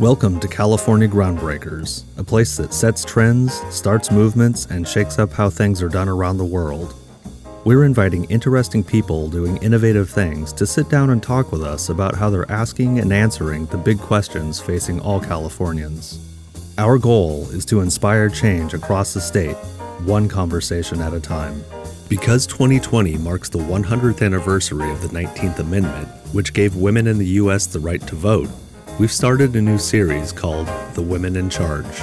Welcome to California Groundbreakers, a place that sets trends, starts movements, and shakes up how things are done around the world. We're inviting interesting people doing innovative things to sit down and talk with us about how they're asking and answering the big questions facing all Californians. Our goal is to inspire change across the state, one conversation at a time. Because 2020 marks the 100th anniversary of the 19th Amendment, which gave women in the U.S. the right to vote, we've started a new series called The Women in Charge.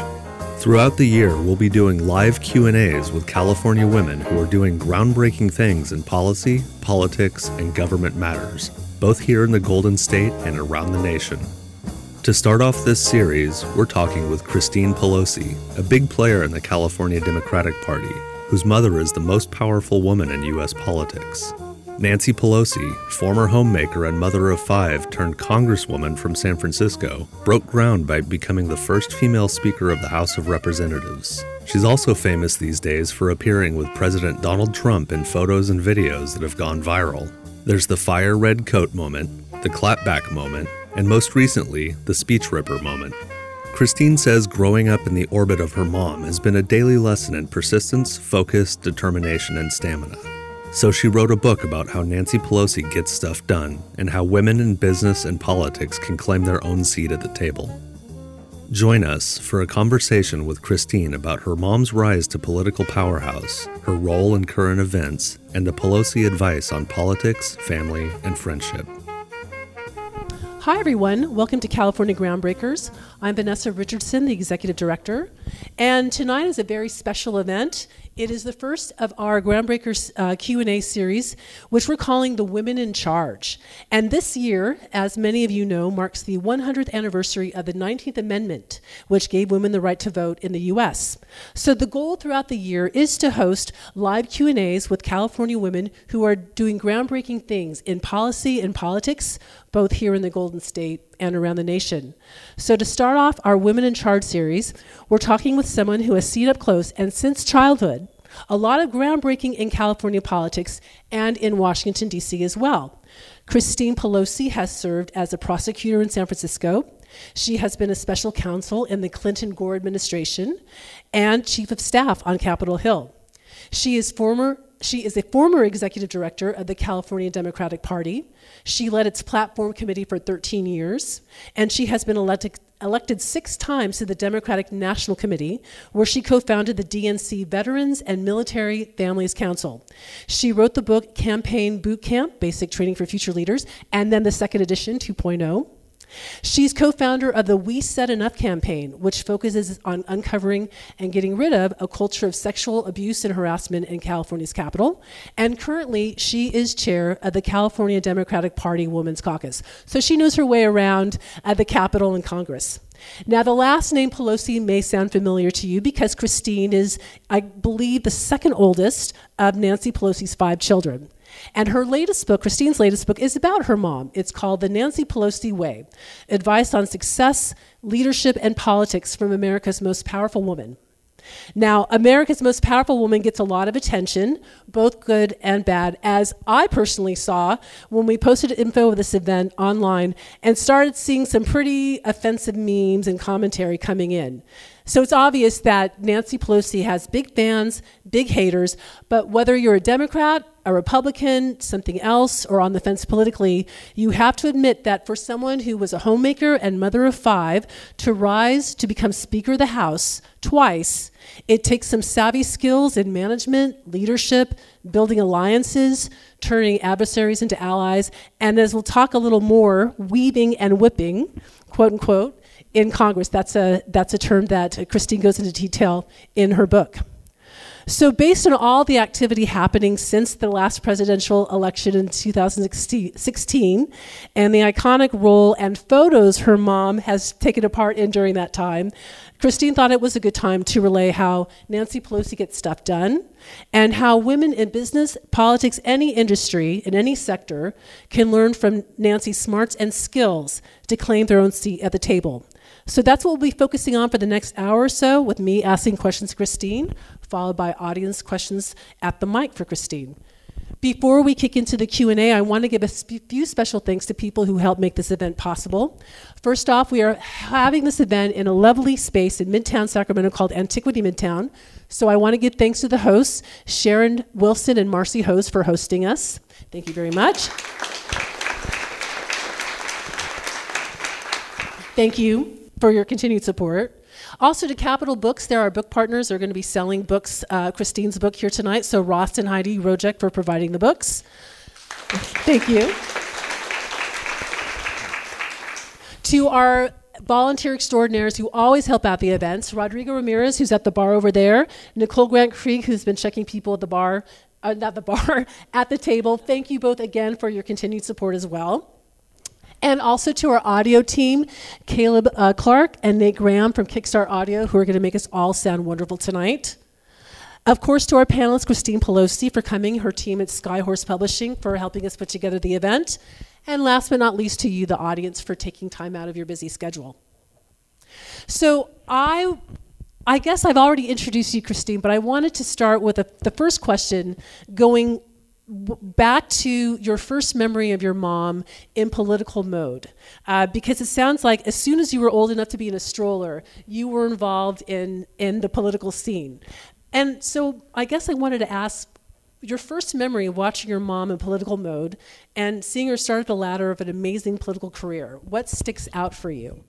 Throughout the year, we'll be doing live Q&As with California women who are doing groundbreaking things in policy, politics, and government matters, both here in the Golden State and around the nation. To start off this series, we're talking with Christine Pelosi, a big player in the California Democratic Party, whose mother is the most powerful woman in U.S. politics. Nancy Pelosi, former homemaker and mother of five turned congresswoman from San Francisco, broke ground by becoming the first female Speaker of the House of Representatives. She's also famous these days for appearing with President Donald Trump in photos and videos that have gone viral. There's the fire red coat moment, the clapback moment, and most recently, the speech ripper moment. Christine says growing up in the orbit of her mom has been a daily lesson in persistence, focus, determination, and stamina. So she wrote a book about how Nancy Pelosi gets stuff done and how women in business and politics can claim their own seat at the table. Join us for a conversation with Christine about her mom's rise to political powerhouse, her role in current events, and the Pelosi advice on politics, family, and friendship. Hi, everyone. Welcome to California Groundbreakers. I'm Vanessa Richardson, the Executive Director. And tonight is a very special event. It is the first of our Groundbreakers uh, Q&A series, which we're calling The Women in Charge. And this year, as many of you know, marks the 100th anniversary of the 19th Amendment, which gave women the right to vote in the U.S. So the goal throughout the year is to host live Q&As with California women who are doing groundbreaking things in policy and politics, both here in the Golden State and around the nation. So, to start off our Women in Charge series, we're talking with someone who has seen up close and since childhood a lot of groundbreaking in California politics and in Washington, D.C. as well. Christine Pelosi has served as a prosecutor in San Francisco. She has been a special counsel in the Clinton Gore administration and chief of staff on Capitol Hill. She is former she is a former executive director of the California Democratic Party. She led its platform committee for 13 years, and she has been elected, elected six times to the Democratic National Committee, where she co founded the DNC Veterans and Military Families Council. She wrote the book Campaign Boot Camp Basic Training for Future Leaders, and then the second edition, 2.0. She's co founder of the We Said Enough campaign, which focuses on uncovering and getting rid of a culture of sexual abuse and harassment in California's capital. And currently, she is chair of the California Democratic Party Women's Caucus. So she knows her way around at the Capitol and Congress. Now, the last name Pelosi may sound familiar to you because Christine is, I believe, the second oldest of Nancy Pelosi's five children. And her latest book, Christine's latest book, is about her mom. It's called The Nancy Pelosi Way Advice on Success, Leadership, and Politics from America's Most Powerful Woman. Now, America's Most Powerful Woman gets a lot of attention, both good and bad, as I personally saw when we posted info of this event online and started seeing some pretty offensive memes and commentary coming in. So it's obvious that Nancy Pelosi has big fans, big haters, but whether you're a Democrat, a Republican, something else, or on the fence politically, you have to admit that for someone who was a homemaker and mother of five to rise to become Speaker of the House twice, it takes some savvy skills in management, leadership, building alliances, turning adversaries into allies, and as we'll talk a little more, weaving and whipping, quote unquote, in Congress. That's a, that's a term that Christine goes into detail in her book. So, based on all the activity happening since the last presidential election in 2016 and the iconic role and photos her mom has taken a part in during that time, Christine thought it was a good time to relay how Nancy Pelosi gets stuff done and how women in business, politics, any industry, in any sector, can learn from Nancy's smarts and skills to claim their own seat at the table. So that's what we'll be focusing on for the next hour or so with me asking questions Christine, followed by audience questions at the mic for Christine. Before we kick into the Q&A, I want to give a few special thanks to people who helped make this event possible. First off, we are having this event in a lovely space in Midtown Sacramento called Antiquity Midtown. So I want to give thanks to the hosts, Sharon Wilson and Marcy Hose for hosting us. Thank you very much. Thank you for your continued support. Also, to Capital Books, there are book partners. They're going to be selling books, uh, Christine's book here tonight. So, Ross and Heidi Rojek for providing the books. Thank you. to our volunteer extraordinaires who always help out the events Rodrigo Ramirez, who's at the bar over there, Nicole Grant Krieg, who's been checking people at the bar, uh, not the bar, at the table. Thank you both again for your continued support as well. And also to our audio team, Caleb uh, Clark and Nate Graham from Kickstart Audio, who are going to make us all sound wonderful tonight. Of course, to our panelist, Christine Pelosi, for coming, her team at Skyhorse Publishing for helping us put together the event. And last but not least, to you, the audience, for taking time out of your busy schedule. So I I guess I've already introduced you, Christine, but I wanted to start with a, the first question going back to your first memory of your mom in political mode uh, because it sounds like as soon as you were old enough to be in a stroller you were involved in in the political scene and so i guess i wanted to ask your first memory of watching your mom in political mode and seeing her start the ladder of an amazing political career what sticks out for you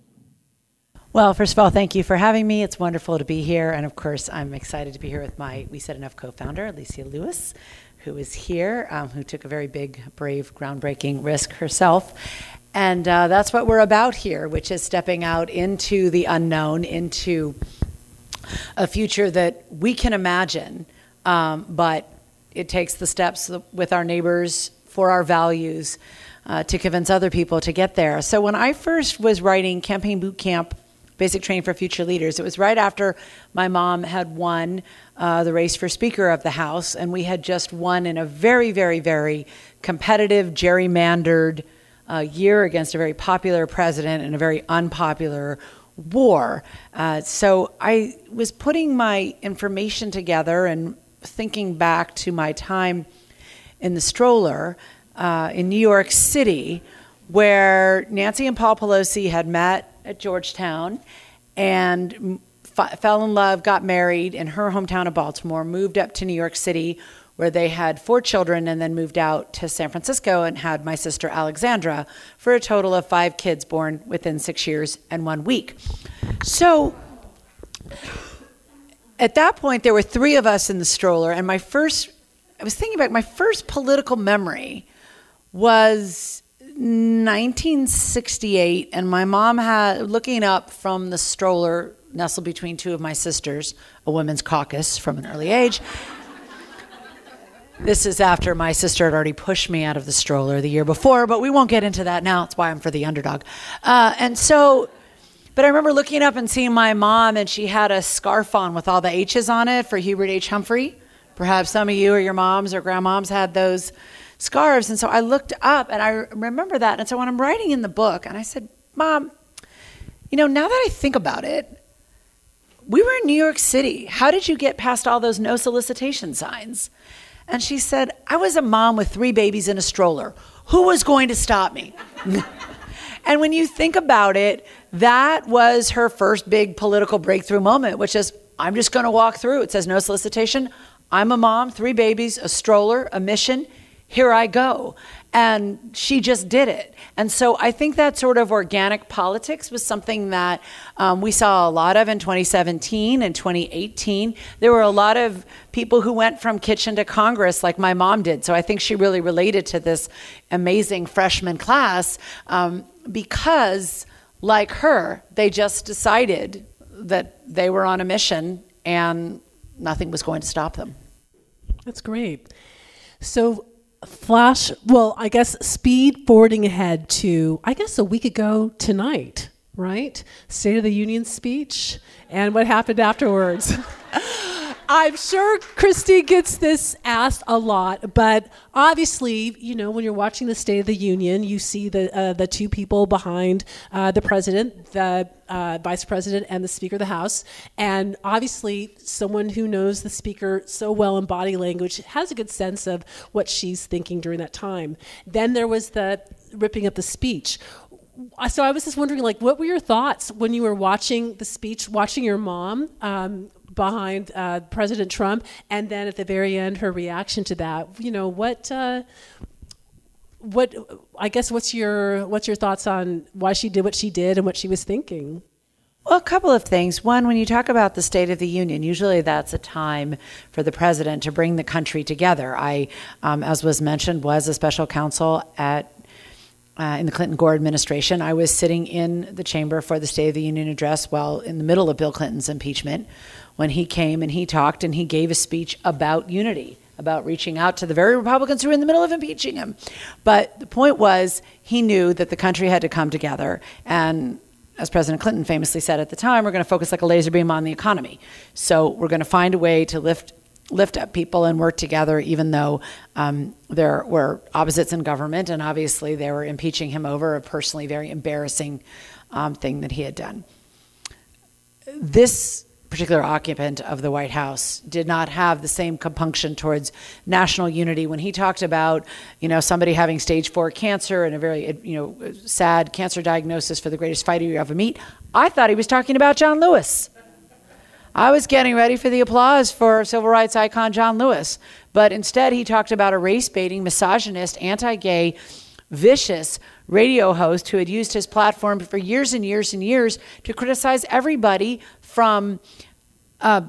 well, first of all, thank you for having me. It's wonderful to be here. And of course, I'm excited to be here with my We Said Enough co founder, Alicia Lewis who is here, um, who took a very big, brave, groundbreaking risk herself. And uh, that's what we're about here, which is stepping out into the unknown, into a future that we can imagine, um, but it takes the steps with our neighbors for our values uh, to convince other people to get there. So when I first was writing Campaign Boot Camp Basic Training for Future Leaders, it was right after my mom had won uh, the race for Speaker of the House, and we had just won in a very, very, very competitive, gerrymandered uh, year against a very popular president in a very unpopular war. Uh, so I was putting my information together and thinking back to my time in the stroller uh, in New York City, where Nancy and Paul Pelosi had met at Georgetown and f- fell in love, got married in her hometown of Baltimore, moved up to New York City, where they had four children, and then moved out to San Francisco and had my sister Alexandra for a total of five kids born within six years and one week. So at that point, there were three of us in the stroller, and my first, I was thinking back, my first political memory was 1968, and my mom had looking up from the stroller nestled between two of my sisters, a women's caucus from an early age. This is after my sister had already pushed me out of the stroller the year before, but we won't get into that now. It's why I'm for the underdog. Uh, and so, but I remember looking up and seeing my mom, and she had a scarf on with all the H's on it for Hubert H. Humphrey. Perhaps some of you or your moms or grandmoms had those scarves. And so I looked up and I remember that. And so when I'm writing in the book, and I said, Mom, you know, now that I think about it, we were in New York City. How did you get past all those no solicitation signs? And she said, I was a mom with three babies in a stroller. Who was going to stop me? and when you think about it, that was her first big political breakthrough moment, which is, I'm just going to walk through. It says no solicitation. I'm a mom, three babies, a stroller, a mission. Here I go. And she just did it. And so I think that sort of organic politics was something that um, we saw a lot of in 2017 and 2018. There were a lot of people who went from kitchen to Congress, like my mom did. So I think she really related to this amazing freshman class um, because, like her, they just decided that they were on a mission and nothing was going to stop them. That's great. So flash, well, I guess speed forwarding ahead to, I guess, a week ago tonight, right? State of the Union speech and what happened afterwards. I'm sure Christy gets this asked a lot, but obviously, you know, when you're watching the State of the Union, you see the uh, the two people behind uh, the president, the uh, vice president, and the Speaker of the House, and obviously, someone who knows the Speaker so well in body language has a good sense of what she's thinking during that time. Then there was the ripping up the speech so I was just wondering, like, what were your thoughts when you were watching the speech, watching your mom um, behind uh, President Trump, and then at the very end, her reaction to that. You know what? Uh, what I guess what's your what's your thoughts on why she did what she did and what she was thinking? Well, a couple of things. One, when you talk about the State of the Union, usually that's a time for the president to bring the country together. I, um, as was mentioned, was a special counsel at uh, in the Clinton Gore administration. I was sitting in the chamber for the State of the Union address while in the middle of Bill Clinton's impeachment when he came and he talked and he gave a speech about unity, about reaching out to the very Republicans who were in the middle of impeaching him. But the point was, he knew that the country had to come together. And as President Clinton famously said at the time, we're going to focus like a laser beam on the economy. So we're going to find a way to lift lift up people and work together, even though um, there were opposites in government, and obviously they were impeaching him over a personally very embarrassing um, thing that he had done. This particular occupant of the White House did not have the same compunction towards national unity when he talked about, you know, somebody having stage four cancer and a very, you know, sad cancer diagnosis for the greatest fighter you ever meet. I thought he was talking about John Lewis. I was getting ready for the applause for civil rights icon John Lewis, but instead he talked about a race baiting, misogynist, anti gay, vicious radio host who had used his platform for years and years and years to criticize everybody from uh,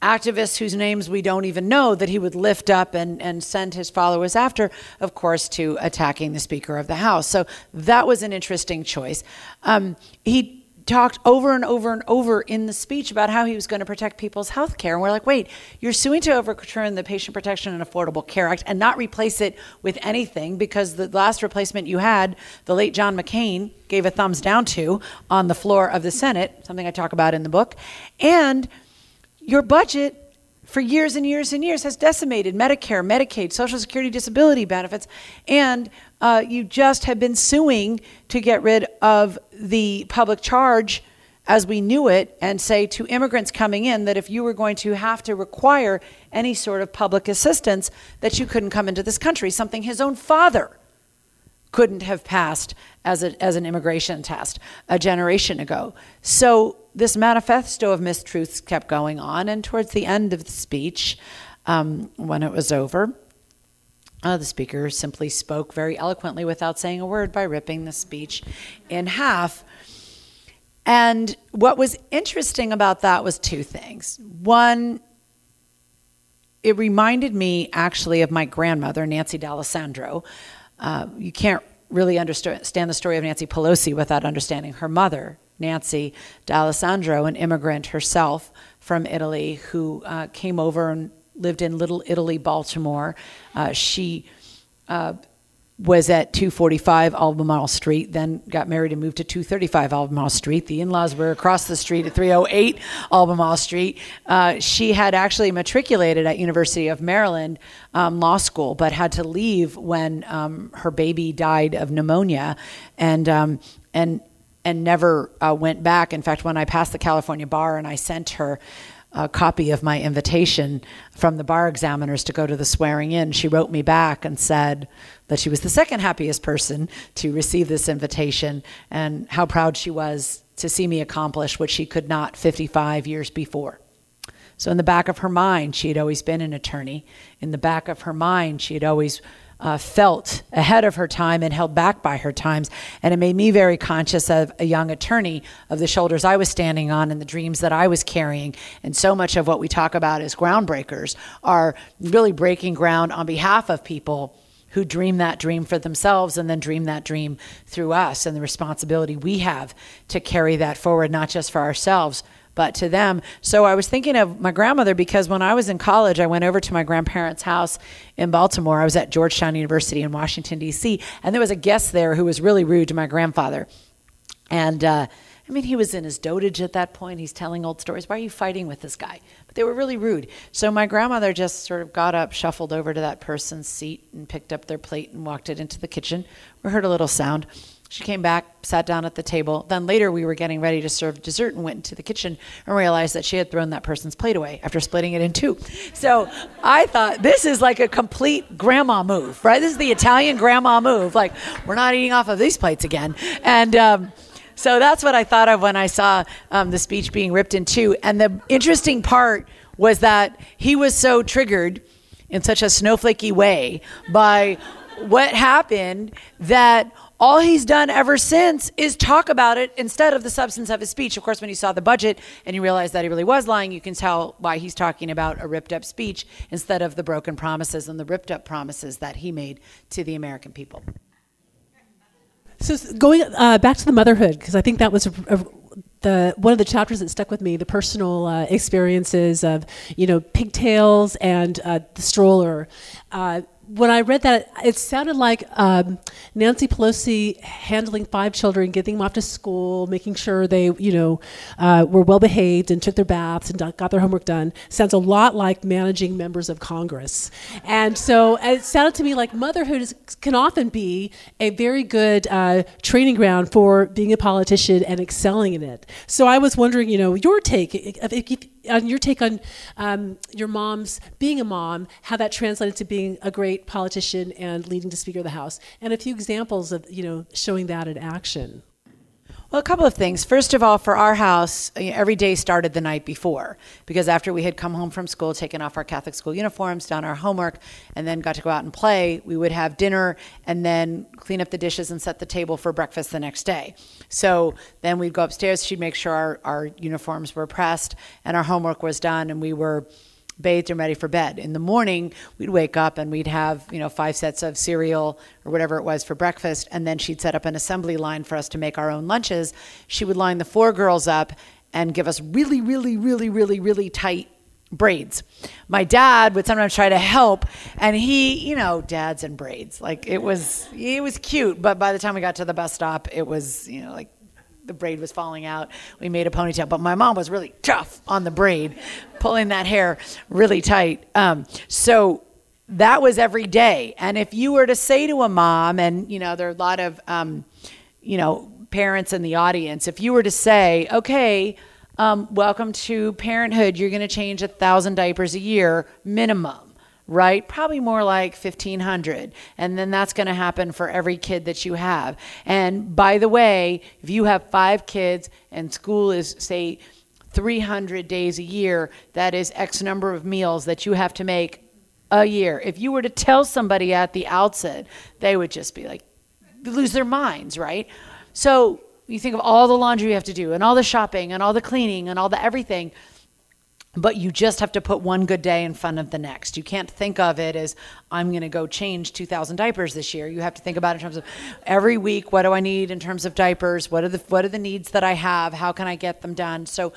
activists whose names we don't even know that he would lift up and, and send his followers after, of course, to attacking the Speaker of the House. So that was an interesting choice. Um, he talked over and over and over in the speech about how he was going to protect people's health care. And we're like, wait, you're suing to overturn the Patient Protection and Affordable Care Act and not replace it with anything because the last replacement you had, the late John McCain gave a thumbs down to on the floor of the Senate, something I talk about in the book. And your budget for years and years and years has decimated Medicare, Medicaid, Social Security disability benefits, and uh, you just have been suing to get rid of the public charge as we knew it and say to immigrants coming in that if you were going to have to require any sort of public assistance that you couldn't come into this country. Something his own father couldn't have passed as, a, as an immigration test a generation ago so this manifesto of mistruths kept going on and towards the end of the speech um, when it was over uh, the speaker simply spoke very eloquently without saying a word by ripping the speech in half. And what was interesting about that was two things. One, it reminded me actually of my grandmother, Nancy D'Alesandro. Uh, you can't really understand the story of Nancy Pelosi without understanding her mother, Nancy D'Alesandro, an immigrant herself from Italy who uh, came over and lived in Little Italy, Baltimore. Uh, she uh, was at 245 Albemarle Street, then got married and moved to 235 Albemarle Street. The in laws were across the street at 308 Albemarle Street. Uh, she had actually matriculated at University of Maryland um, Law School, but had to leave when um, her baby died of pneumonia. And, um, and and never uh, went back. In fact, when I passed the California bar and I sent her a copy of my invitation from the bar examiners to go to the swearing in, she wrote me back and said that she was the second happiest person to receive this invitation and how proud she was to see me accomplish what she could not 55 years before. So, in the back of her mind, she had always been an attorney. In the back of her mind, she had always uh, felt ahead of her time and held back by her times. And it made me very conscious of a young attorney, of the shoulders I was standing on and the dreams that I was carrying. And so much of what we talk about as groundbreakers are really breaking ground on behalf of people who dream that dream for themselves and then dream that dream through us and the responsibility we have to carry that forward, not just for ourselves, but to them. So I was thinking of my grandmother because when I was in college, I went over to my grandparents' house in Baltimore. I was at Georgetown University in Washington, D.C., and there was a guest there who was really rude to my grandfather. And, uh, I mean, he was in his dotage at that point. He's telling old stories. Why are you fighting with this guy? But they were really rude. So my grandmother just sort of got up, shuffled over to that person's seat, and picked up their plate and walked it into the kitchen. We heard a little sound. She came back, sat down at the table. Then later, we were getting ready to serve dessert and went into the kitchen and realized that she had thrown that person's plate away after splitting it in two. So I thought, this is like a complete grandma move, right? This is the Italian grandma move. Like, we're not eating off of these plates again. And, um, so that's what I thought of when I saw um, the speech being ripped in two. And the interesting part was that he was so triggered in such a snowflakey way by what happened that all he's done ever since is talk about it instead of the substance of his speech. Of course, when you saw the budget and you realized that he really was lying, you can tell why he's talking about a ripped up speech instead of the broken promises and the ripped up promises that he made to the American people. So going uh, back to the motherhood, because I think that was a, a, the one of the chapters that stuck with me, the personal uh, experiences of you know pigtails and uh, the stroller. Uh, when I read that, it sounded like um, Nancy Pelosi handling five children, getting them off to school, making sure they, you know, uh, were well behaved and took their baths and got their homework done. Sounds a lot like managing members of Congress. And so it sounded to me like motherhood is, can often be a very good uh, training ground for being a politician and excelling in it. So I was wondering, you know, your take, if, if, on your take on um, your mom's being a mom, how that translated to being a great politician and leading to Speaker of the House, and a few examples of you know showing that in action. Well, a couple of things. First of all, for our house, every day started the night before because after we had come home from school, taken off our Catholic school uniforms, done our homework, and then got to go out and play, we would have dinner and then clean up the dishes and set the table for breakfast the next day. So then we'd go upstairs. She'd make sure our, our uniforms were pressed and our homework was done, and we were bathed and ready for bed. In the morning, we'd wake up and we'd have, you know, five sets of cereal or whatever it was for breakfast. And then she'd set up an assembly line for us to make our own lunches. She would line the four girls up and give us really, really, really, really, really tight braids. My dad would sometimes try to help and he, you know, dads and braids. Like it was it was cute, but by the time we got to the bus stop, it was, you know, like the braid was falling out. We made a ponytail, but my mom was really tough on the braid, pulling that hair really tight. Um, so that was every day. And if you were to say to a mom, and you know, there are a lot of, um, you know, parents in the audience, if you were to say, okay, um, welcome to parenthood, you're going to change a thousand diapers a year minimum right? Probably more like 1500. And then that's going to happen for every kid that you have. And by the way, if you have five kids and school is, say, 300 days a year, that is X number of meals that you have to make a year. If you were to tell somebody at the outset, they would just be like, lose their minds, right? So you think of all the laundry you have to do, and all the shopping, and all the cleaning, and all the everything but you just have to put one good day in front of the next. You can't think of it as I'm going to go change 2,000 diapers this year. You have to think about it in terms of every week. What do I need in terms of diapers? What are the what are the needs that I have? How can I get them done? So,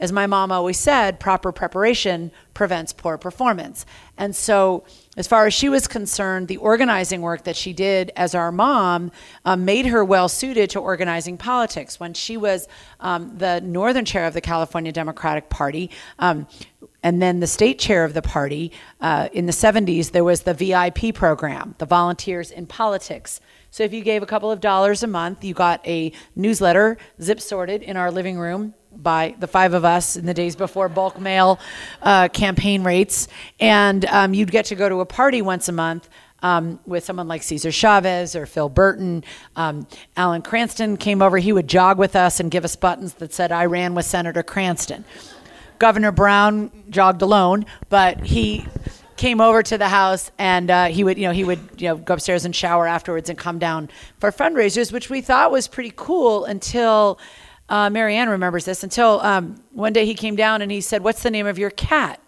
as my mom always said, proper preparation prevents poor performance. And so as far as she was concerned, the organizing work that she did as our mom um, made her well suited to organizing politics. When she was um, the northern chair of the California Democratic Party, um, and then the state chair of the party uh, in the 70s, there was the VIP program, the Volunteers in Politics. So if you gave a couple of dollars a month, you got a newsletter zip sorted in our living room by the five of us in the days before bulk mail uh, campaign rates. And um, you'd get to go to a party once a month. Um, with someone like Cesar Chavez or Phil Burton. Um, Alan Cranston came over. He would jog with us and give us buttons that said, I ran with Senator Cranston. Governor Brown jogged alone, but he came over to the house and uh, he would, you know, he would, you know, go upstairs and shower afterwards and come down for fundraisers, which we thought was pretty cool until uh, Marianne remembers this until um, one day he came down and he said, What's the name of your cat?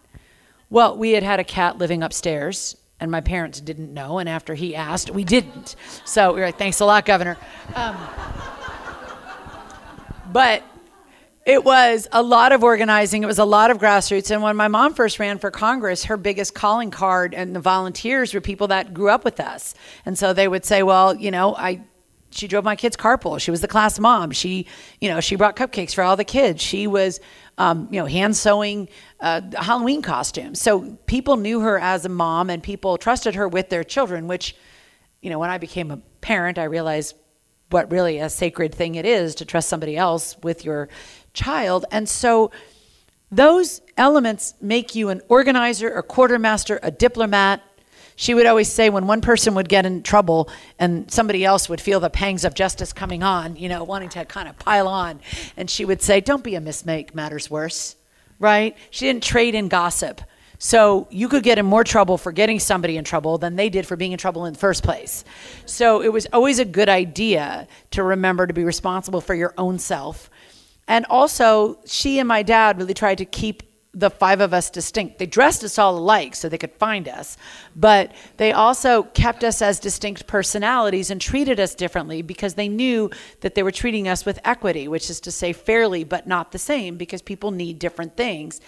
Well, we had had a cat living upstairs, and my parents didn't know. And after he asked, we didn't. So we were like, Thanks a lot, Governor. Um, but it was a lot of organizing. It was a lot of grassroots. And when my mom first ran for Congress, her biggest calling card and the volunteers were people that grew up with us. And so they would say, Well, you know, I she drove my kids carpool. She was the class mom. She, you know, she brought cupcakes for all the kids. She was, um, you know, hand sewing uh, Halloween costumes. So people knew her as a mom, and people trusted her with their children. Which, you know, when I became a parent, I realized what really a sacred thing it is to trust somebody else with your child. And so those elements make you an organizer, a quartermaster, a diplomat. She would always say when one person would get in trouble and somebody else would feel the pangs of justice coming on, you know, wanting to kind of pile on, and she would say, Don't be a mistake matters worse, right? She didn't trade in gossip. So you could get in more trouble for getting somebody in trouble than they did for being in trouble in the first place. So it was always a good idea to remember to be responsible for your own self and also, she and my dad really tried to keep the five of us distinct. They dressed us all alike so they could find us, but they also kept us as distinct personalities and treated us differently because they knew that they were treating us with equity, which is to say fairly but not the same because people need different things.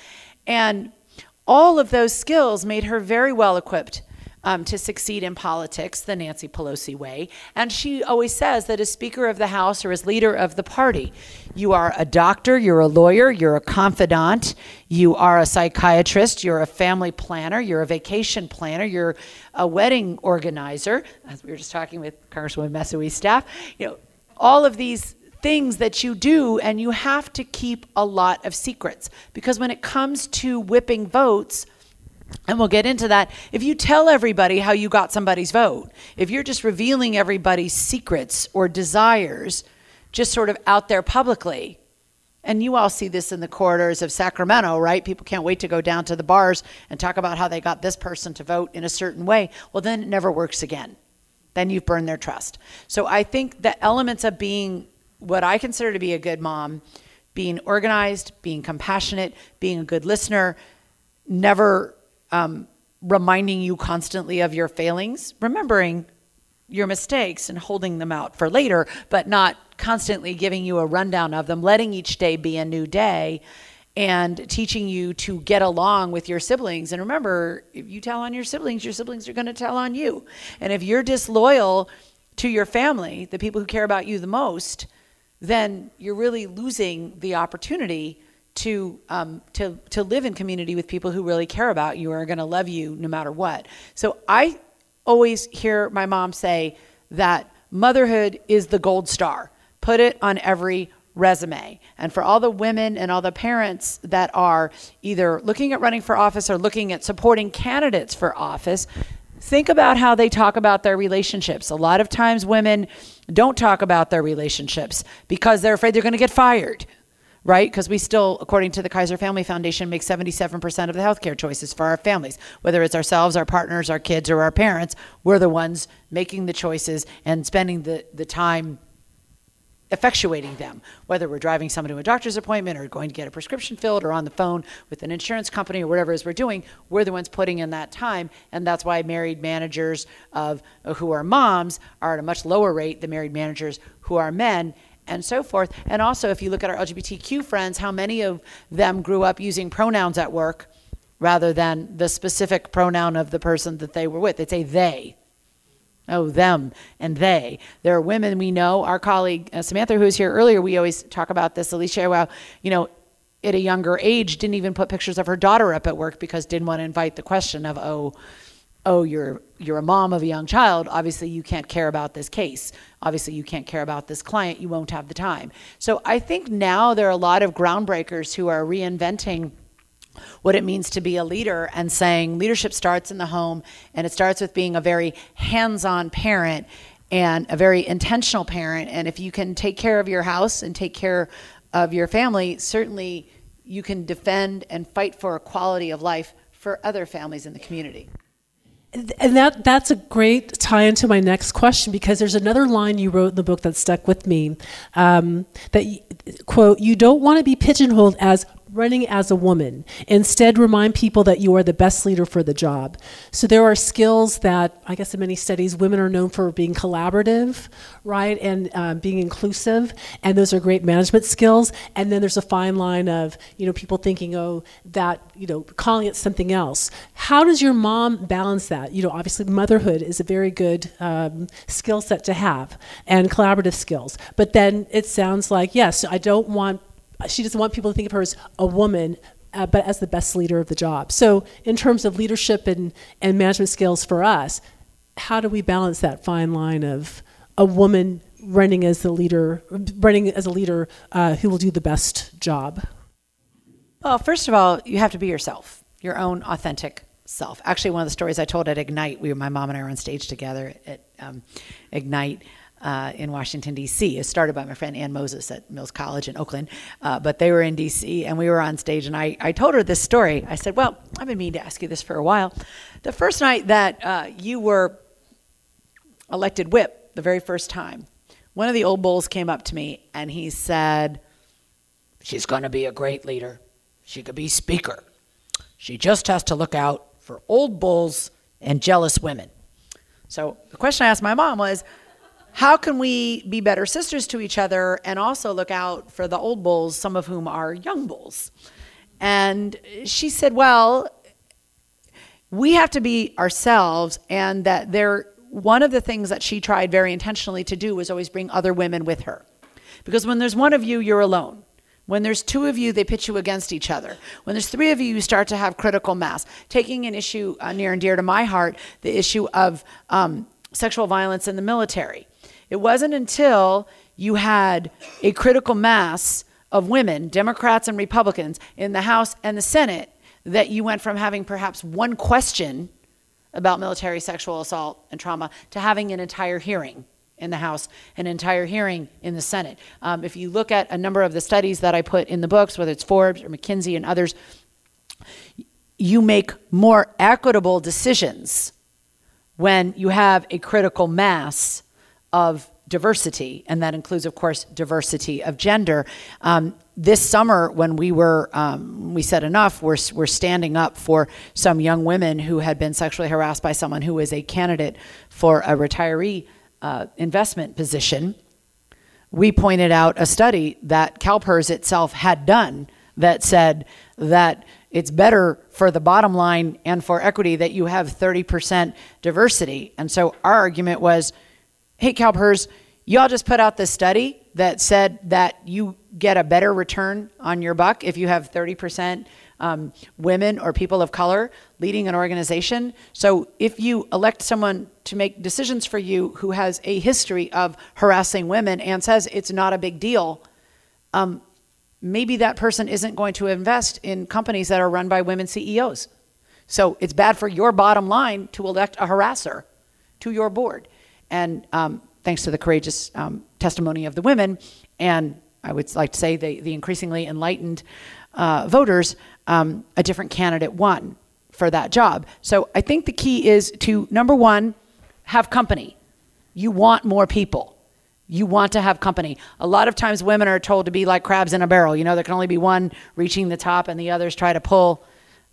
And all of those skills made her very well equipped um, to succeed in politics the Nancy Pelosi way. And she always says that as Speaker of the House or as leader of the party, you are a doctor, you're a lawyer, you're a confidant, you are a psychiatrist, you're a family planner, you're a vacation planner, you're a wedding organizer, as we were just talking with Congresswoman Matsui staff. You know, all of these things that you do, and you have to keep a lot of secrets because when it comes to whipping votes, and we'll get into that. If you tell everybody how you got somebody's vote, if you're just revealing everybody's secrets or desires just sort of out there publicly, and you all see this in the corridors of Sacramento, right? People can't wait to go down to the bars and talk about how they got this person to vote in a certain way. Well, then it never works again. Then you've burned their trust. So I think the elements of being what I consider to be a good mom, being organized, being compassionate, being a good listener, never um, reminding you constantly of your failings, remembering your mistakes and holding them out for later, but not constantly giving you a rundown of them, letting each day be a new day and teaching you to get along with your siblings. And remember, if you tell on your siblings, your siblings are going to tell on you. And if you're disloyal to your family, the people who care about you the most, then you're really losing the opportunity to um, to to live in community with people who really care about you are going to love you no matter what. So I always hear my mom say that motherhood is the gold star. Put it on every resume. And for all the women and all the parents that are either looking at running for office or looking at supporting candidates for office, think about how they talk about their relationships. A lot of times women don't talk about their relationships because they're afraid they're going to get fired right? Because we still, according to the Kaiser Family Foundation, make 77% of the healthcare choices for our families. Whether it's ourselves, our partners, our kids, or our parents, we're the ones making the choices and spending the, the time effectuating them, whether we're driving someone to a doctor's appointment or going to get a prescription filled or on the phone with an insurance company or whatever it is we're doing, we're the ones putting in that time. And that's why married managers of who are moms are at a much lower rate than married managers who are men and so forth. And also, if you look at our LGBTQ friends, how many of them grew up using pronouns at work rather than the specific pronoun of the person that they were with? They'd say they. Oh, them and they. There are women we know. Our colleague uh, Samantha, who was here earlier, we always talk about this. Alicia, well, you know, at a younger age, didn't even put pictures of her daughter up at work because didn't want to invite the question of, oh, oh, you're you're a mom of a young child. Obviously, you can't care about this case. Obviously, you can't care about this client. You won't have the time. So I think now there are a lot of groundbreakers who are reinventing what it means to be a leader and saying leadership starts in the home and it starts with being a very hands-on parent and a very intentional parent and if you can take care of your house and take care of your family certainly you can defend and fight for a quality of life for other families in the community and that that's a great tie into my next question because there's another line you wrote in the book that stuck with me um, that quote you don't want to be pigeonholed as running as a woman. Instead, remind people that you are the best leader for the job. So there are skills that I guess in many studies women are known for being collaborative, right, and uh, being inclusive, and those are great management skills. And then there's a fine line of you know people thinking, oh, that you know calling it something else. How does your mom balance that? You know, obviously motherhood is a very good um, skill set to have, and collaborative skills. But then it sounds like yes, I don't want she doesn't want people to think of her as a woman, uh, but as the best leader of the job. So, in terms of leadership and, and management skills for us, how do we balance that fine line of a woman running as the leader, running as a leader uh, who will do the best job? Well, first of all, you have to be yourself, your own authentic self. Actually, one of the stories I told at Ignite, we, my mom and I were on stage together at um, Ignite uh, in Washington, D.C. It started by my friend Anne Moses at Mills College in Oakland, uh, but they were in D.C. and we were on stage. And I, I told her this story. I said, Well, I've been meaning to ask you this for a while. The first night that uh, you were elected whip, the very first time, one of the old bulls came up to me and he said, She's going to be a great leader. She could be speaker. She just has to look out for old bulls and jealous women. So the question I asked my mom was, how can we be better sisters to each other and also look out for the old bulls, some of whom are young bulls? And she said, well, we have to be ourselves, and that there, one of the things that she tried very intentionally to do was always bring other women with her. Because when there's one of you, you're alone. When there's two of you, they pit you against each other. When there's three of you, you start to have critical mass. Taking an issue uh, near and dear to my heart, the issue of um, sexual violence in the military. It wasn't until you had a critical mass of women, Democrats and Republicans, in the House and the Senate that you went from having perhaps one question about military sexual assault and trauma to having an entire hearing in the House, an entire hearing in the Senate. Um, if you look at a number of the studies that I put in the books, whether it's Forbes or McKinsey and others, you make more equitable decisions when you have a critical mass of diversity, and that includes, of course, diversity of gender. Um, this summer, when we were, um, we said enough, we're, we're standing up for some young women who had been sexually harassed by someone who was a candidate for a retiree uh, investment position. We pointed out a study that CalPERS itself had done that said that it's better for the bottom line and for equity that you have 30% diversity. And so our argument was hey, CalPERS, y'all just put out this study that said that you get a better return on your buck if you have 30% um, women or people of color leading an organization. So if you elect someone to make decisions for you who has a history of harassing women and says it's not a big deal, um, maybe that person isn't going to invest in companies that are run by women CEOs. So it's bad for your bottom line to elect a harasser to your board. And um, thanks to the courageous um, testimony of the women, and I would like to say the, the increasingly enlightened uh, voters, um, a different candidate won for that job. So I think the key is to number one, have company. You want more people. You want to have company. A lot of times women are told to be like crabs in a barrel. You know, there can only be one reaching the top and the others try to pull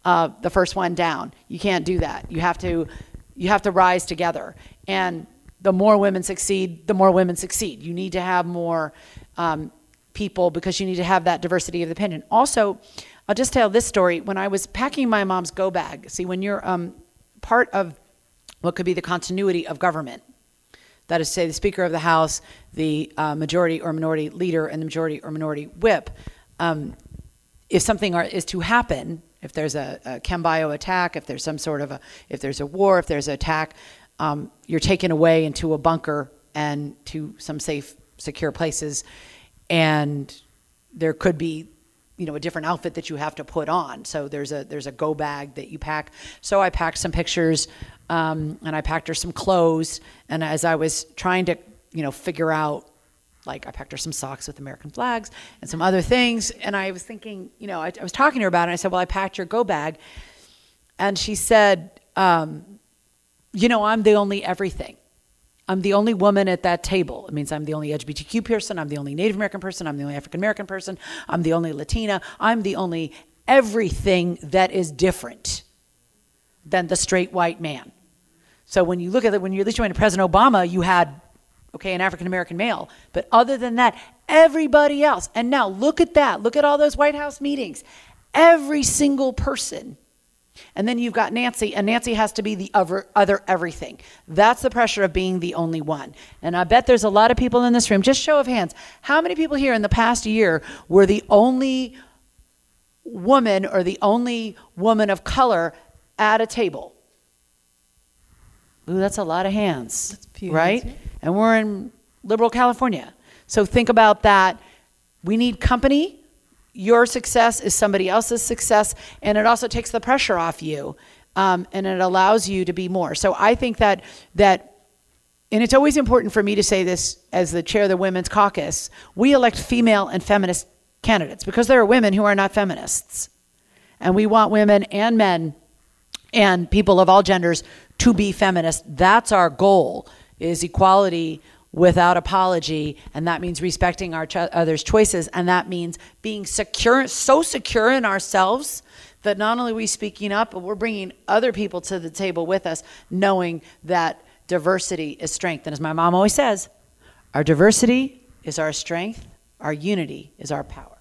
uh, the first one down. You can't do that. You have to you have to rise together. And the more women succeed, the more women succeed. You need to have more um, people because you need to have that diversity of opinion. Also, I'll just tell this story. When I was packing my mom's go bag, see, when you're um, part of what could be the continuity of government, that is to say, the Speaker of the House, the uh, majority or minority leader, and the majority or minority whip, um, if something are, is to happen, if there's a, a chem attack, if there's some sort of a, if there's a war, if there's an attack, um, you're taken away into a bunker and to some safe, secure places, and there could be you know a different outfit that you have to put on. So there's a there's a go bag that you pack. So i packed some pictures um, and i packed her some clothes. And as i was trying to you know figure out like i packed her some socks with american flags and some other things. And i was thinking you know i, I was talking to her about it. I said well i packed your go bag. And she said um, you know, I'm the only everything. I'm the only woman at that table. It means I'm the only LGBTQ person. I'm the only Native American person. I'm the only African American person. I'm the only Latina. I'm the only everything that is different than the straight white man. So when you look at it, when you're at least went to President Obama, you had okay, an African American male. But other than that, everybody else. And now look at that. Look at all those White House meetings. Every single person. And then you've got Nancy, and Nancy has to be the other, other everything. That's the pressure of being the only one. And I bet there's a lot of people in this room, just show of hands, how many people here in the past year were the only woman or the only woman of color at a table? Ooh, that's a lot of hands, right? And we're in liberal California. So think about that. We need company. Your success is somebody else's success, and it also takes the pressure off you, um, and it allows you to be more. So I think that that, and it's always important for me to say this as the chair of the Women's Caucus. We elect female and feminist candidates because there are women who are not feminists, and we want women and men and people of all genders to be feminist. That's our goal is equality without apology and that means respecting our others choices and that means being secure so secure in ourselves that not only are we speaking up but we're bringing other people to the table with us knowing that diversity is strength. And as my mom always says our diversity is our strength our unity is our power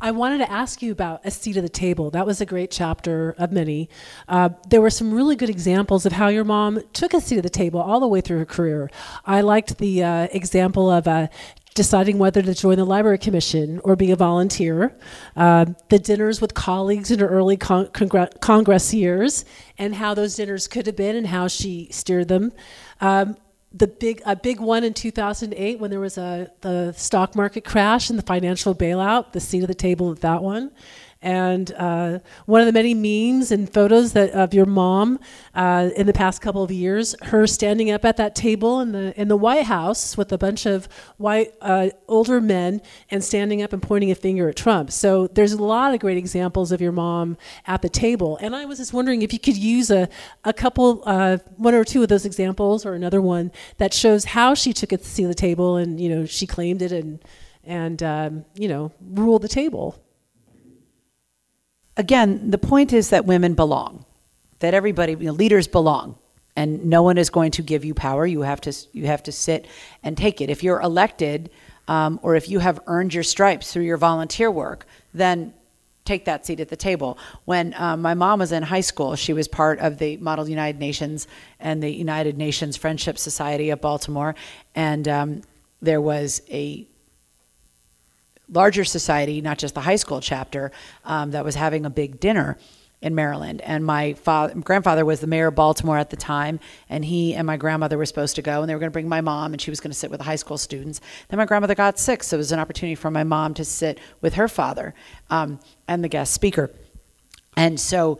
I wanted to ask you about a seat at the table. That was a great chapter of many. Uh, there were some really good examples of how your mom took a seat at the table all the way through her career. I liked the uh, example of uh, deciding whether to join the library commission or be a volunteer, uh, the dinners with colleagues in her early con- congr- Congress years, and how those dinners could have been and how she steered them. Um, the big a big one in 2008 when there was a the stock market crash and the financial bailout the seat of the table at that one and uh, one of the many memes and photos that of your mom uh, in the past couple of years, her standing up at that table in the in the White House with a bunch of white uh, older men and standing up and pointing a finger at Trump. So there's a lot of great examples of your mom at the table, and I was just wondering if you could use a a couple, uh, one or two of those examples, or another one that shows how she took a seat at the table and you know she claimed it and and um, you know ruled the table again, the point is that women belong, that everybody, you know, leaders belong, and no one is going to give you power. You have to you have to sit and take it. If you're elected, um, or if you have earned your stripes through your volunteer work, then take that seat at the table. When um, my mom was in high school, she was part of the Model United Nations and the United Nations Friendship Society of Baltimore, and um, there was a larger society, not just the high school chapter, um, that was having a big dinner in Maryland. And my father, grandfather was the mayor of Baltimore at the time, and he and my grandmother were supposed to go, and they were going to bring my mom, and she was going to sit with the high school students. Then my grandmother got sick, so it was an opportunity for my mom to sit with her father um, and the guest speaker. And so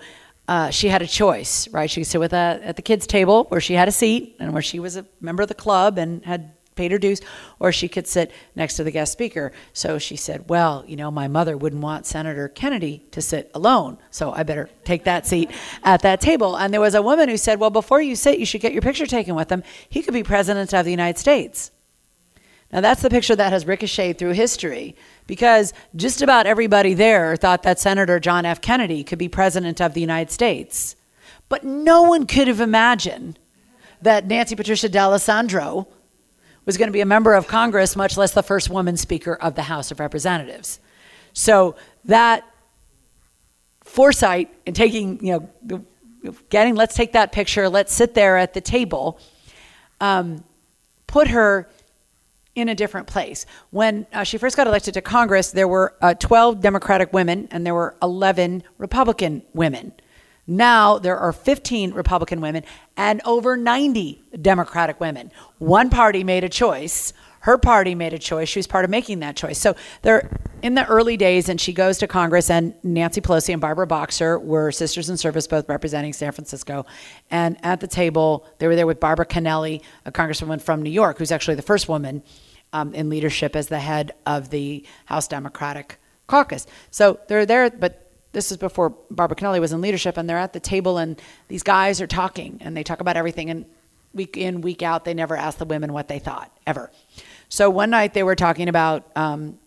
uh, she had a choice, right? She could sit with a, at the kids' table where she had a seat and where she was a member of the club and had paid her dues, or she could sit next to the guest speaker. So she said, Well, you know, my mother wouldn't want Senator Kennedy to sit alone, so I better take that seat at that table. And there was a woman who said, Well, before you sit, you should get your picture taken with him. He could be president of the United States. Now, that's the picture that has ricocheted through history because just about everybody there thought that Senator John F. Kennedy could be president of the United States. But no one could have imagined that Nancy Patricia D'Alesandro was going to be a member of Congress, much less the first woman speaker of the House of Representatives. So that foresight and taking, you know, getting, let's take that picture, let's sit there at the table, um, put her in a different place. When uh, she first got elected to Congress, there were uh, 12 Democratic women and there were 11 Republican women. Now there are 15 Republican women and over 90 Democratic women. One party made a choice. Her party made a choice. She was part of making that choice. So they're in the early days, and she goes to Congress, and Nancy Pelosi and Barbara Boxer were sisters in service, both representing San Francisco. And at the table, they were there with Barbara Kennelly, a congresswoman from New York, who's actually the first woman um, in leadership as the head of the House Democratic Caucus. So they're there, but this is before Barbara Kennelly was in leadership, and they're at the table, and these guys are talking, and they talk about everything. And week in, week out. They never asked the women what they thought, ever. So one night they were talking about um,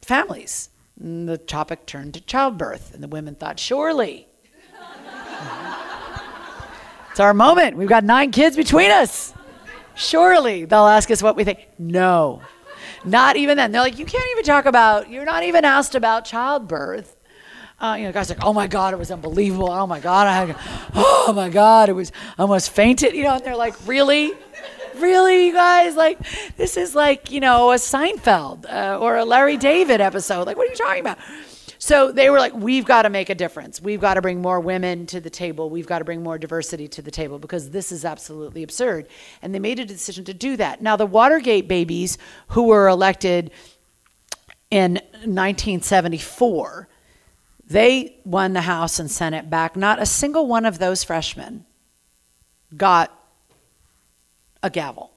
families. And the topic turned to childbirth, and the women thought, surely. it's our moment. We've got nine kids between us. Surely they'll ask us what we think. No, not even then. They're like, you can't even talk about, you're not even asked about childbirth. Uh, you know, guys like, oh my God, it was unbelievable. Oh my God, I had, oh my God, it was, I almost fainted. You know, and they're like, really? really, you guys? Like, this is like, you know, a Seinfeld uh, or a Larry David episode. Like, what are you talking about? So they were like, we've got to make a difference. We've got to bring more women to the table. We've got to bring more diversity to the table because this is absolutely absurd. And they made a decision to do that. Now, the Watergate babies who were elected in 1974, they won the House and Senate back. Not a single one of those freshmen got a gavel,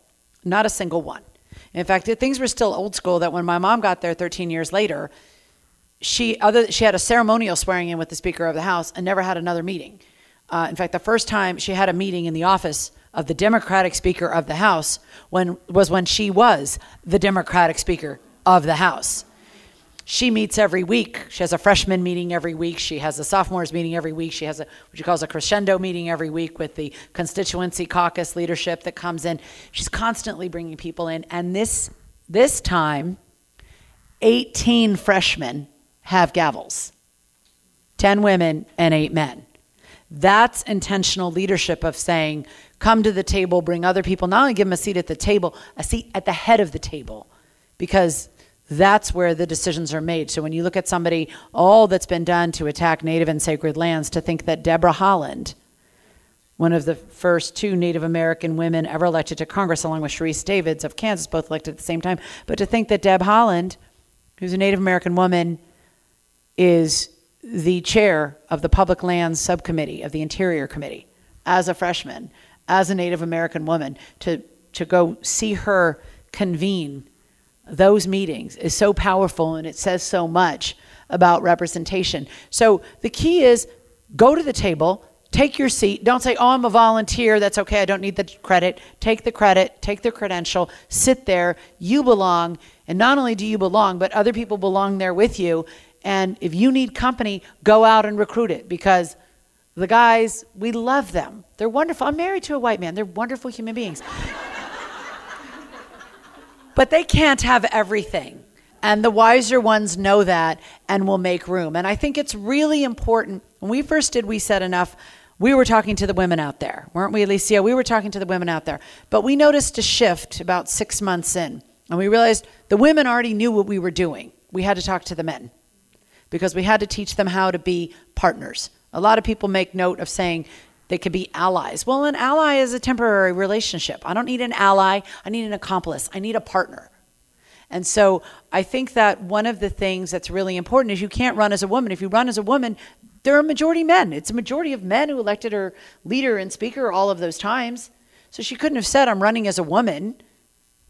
not a single one. In fact, things were still old school that when my mom got there 13 years later, she other she had a ceremonial swearing in with the Speaker of the House and never had another meeting. Uh, in fact, the first time she had a meeting in the office of the Democratic Speaker of the House when was when she was the Democratic Speaker of the House she meets every week. She has a freshman meeting every week. She has a sophomores meeting every week. She has a what she calls a crescendo meeting every week with the constituency caucus leadership that comes in. She's constantly bringing people in, and this this time, 18 freshmen have gavels, 10 women and eight men. That's intentional leadership of saying, come to the table, bring other people, not only give them a seat at the table, a seat at the head of the table, because that's where the decisions are made. So when you look at somebody, all that's been done to attack native and sacred lands, to think that Deborah Haaland, one of the first two Native American women ever elected to Congress, along with Sharice Davids of Kansas, both elected at the same time, but to think that Deb Haaland, who's a Native American woman, is the chair of the Public Lands Subcommittee of the Interior Committee as a freshman, as a Native American woman, to, to go see her convene those meetings is so powerful and it says so much about representation. So the key is go to the table, take your seat. Don't say, oh, I'm a volunteer. That's okay. I don't need the credit. Take the credit, take the credential, sit there. You belong. And not only do you belong, but other people belong there with you. And if you need company, go out and recruit it because the guys, we love them. They're wonderful. I'm married to a white man, they're wonderful human beings. But they can't have everything. And the wiser ones know that and will make room. And I think it's really important. When we first did We Said Enough, we were talking to the women out there, weren't we, Alicia? We were talking to the women out there. But we noticed a shift about six months in. And we realized the women already knew what we were doing. We had to talk to the men because we had to teach them how to be partners. A lot of people make note of saying, they could be allies. Well, an ally is a temporary relationship. I don't need an ally, I need an accomplice, I need a partner. And so I think that one of the things that's really important is you can't run as a woman. If you run as a woman, there are majority men. It's a majority of men who elected her leader and speaker all of those times. So she couldn't have said, I'm running as a woman,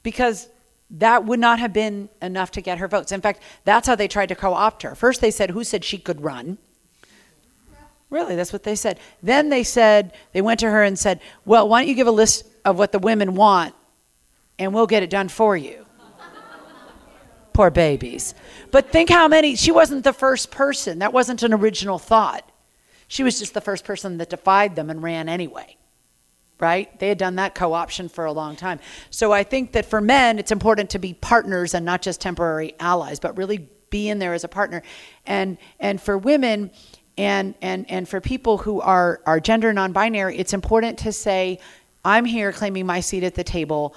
because that would not have been enough to get her votes. In fact, that's how they tried to co opt her. First, they said, Who said she could run? Really, that's what they said. Then they said, they went to her and said, Well, why don't you give a list of what the women want and we'll get it done for you? Poor babies. But think how many, she wasn't the first person. That wasn't an original thought. She was just the first person that defied them and ran anyway. Right? They had done that co option for a long time. So I think that for men, it's important to be partners and not just temporary allies, but really be in there as a partner. And, and for women, and and and for people who are are gender non-binary it's important to say i'm here claiming my seat at the table.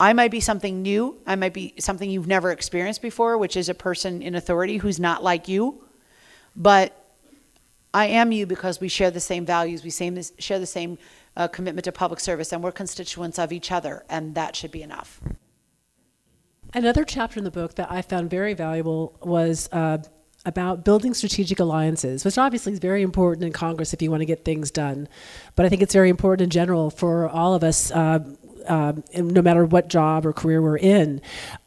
I might be something new. I might be something you've never experienced before which is a person in authority who's not like you. But i am you because we share the same values. We same, share the same uh, commitment to public service and we're constituents of each other and that should be enough. Another chapter in the book that I found very valuable was uh, about building strategic alliances, which obviously is very important in Congress if you want to get things done. But I think it's very important in general for all of us, uh, uh, no matter what job or career we're in.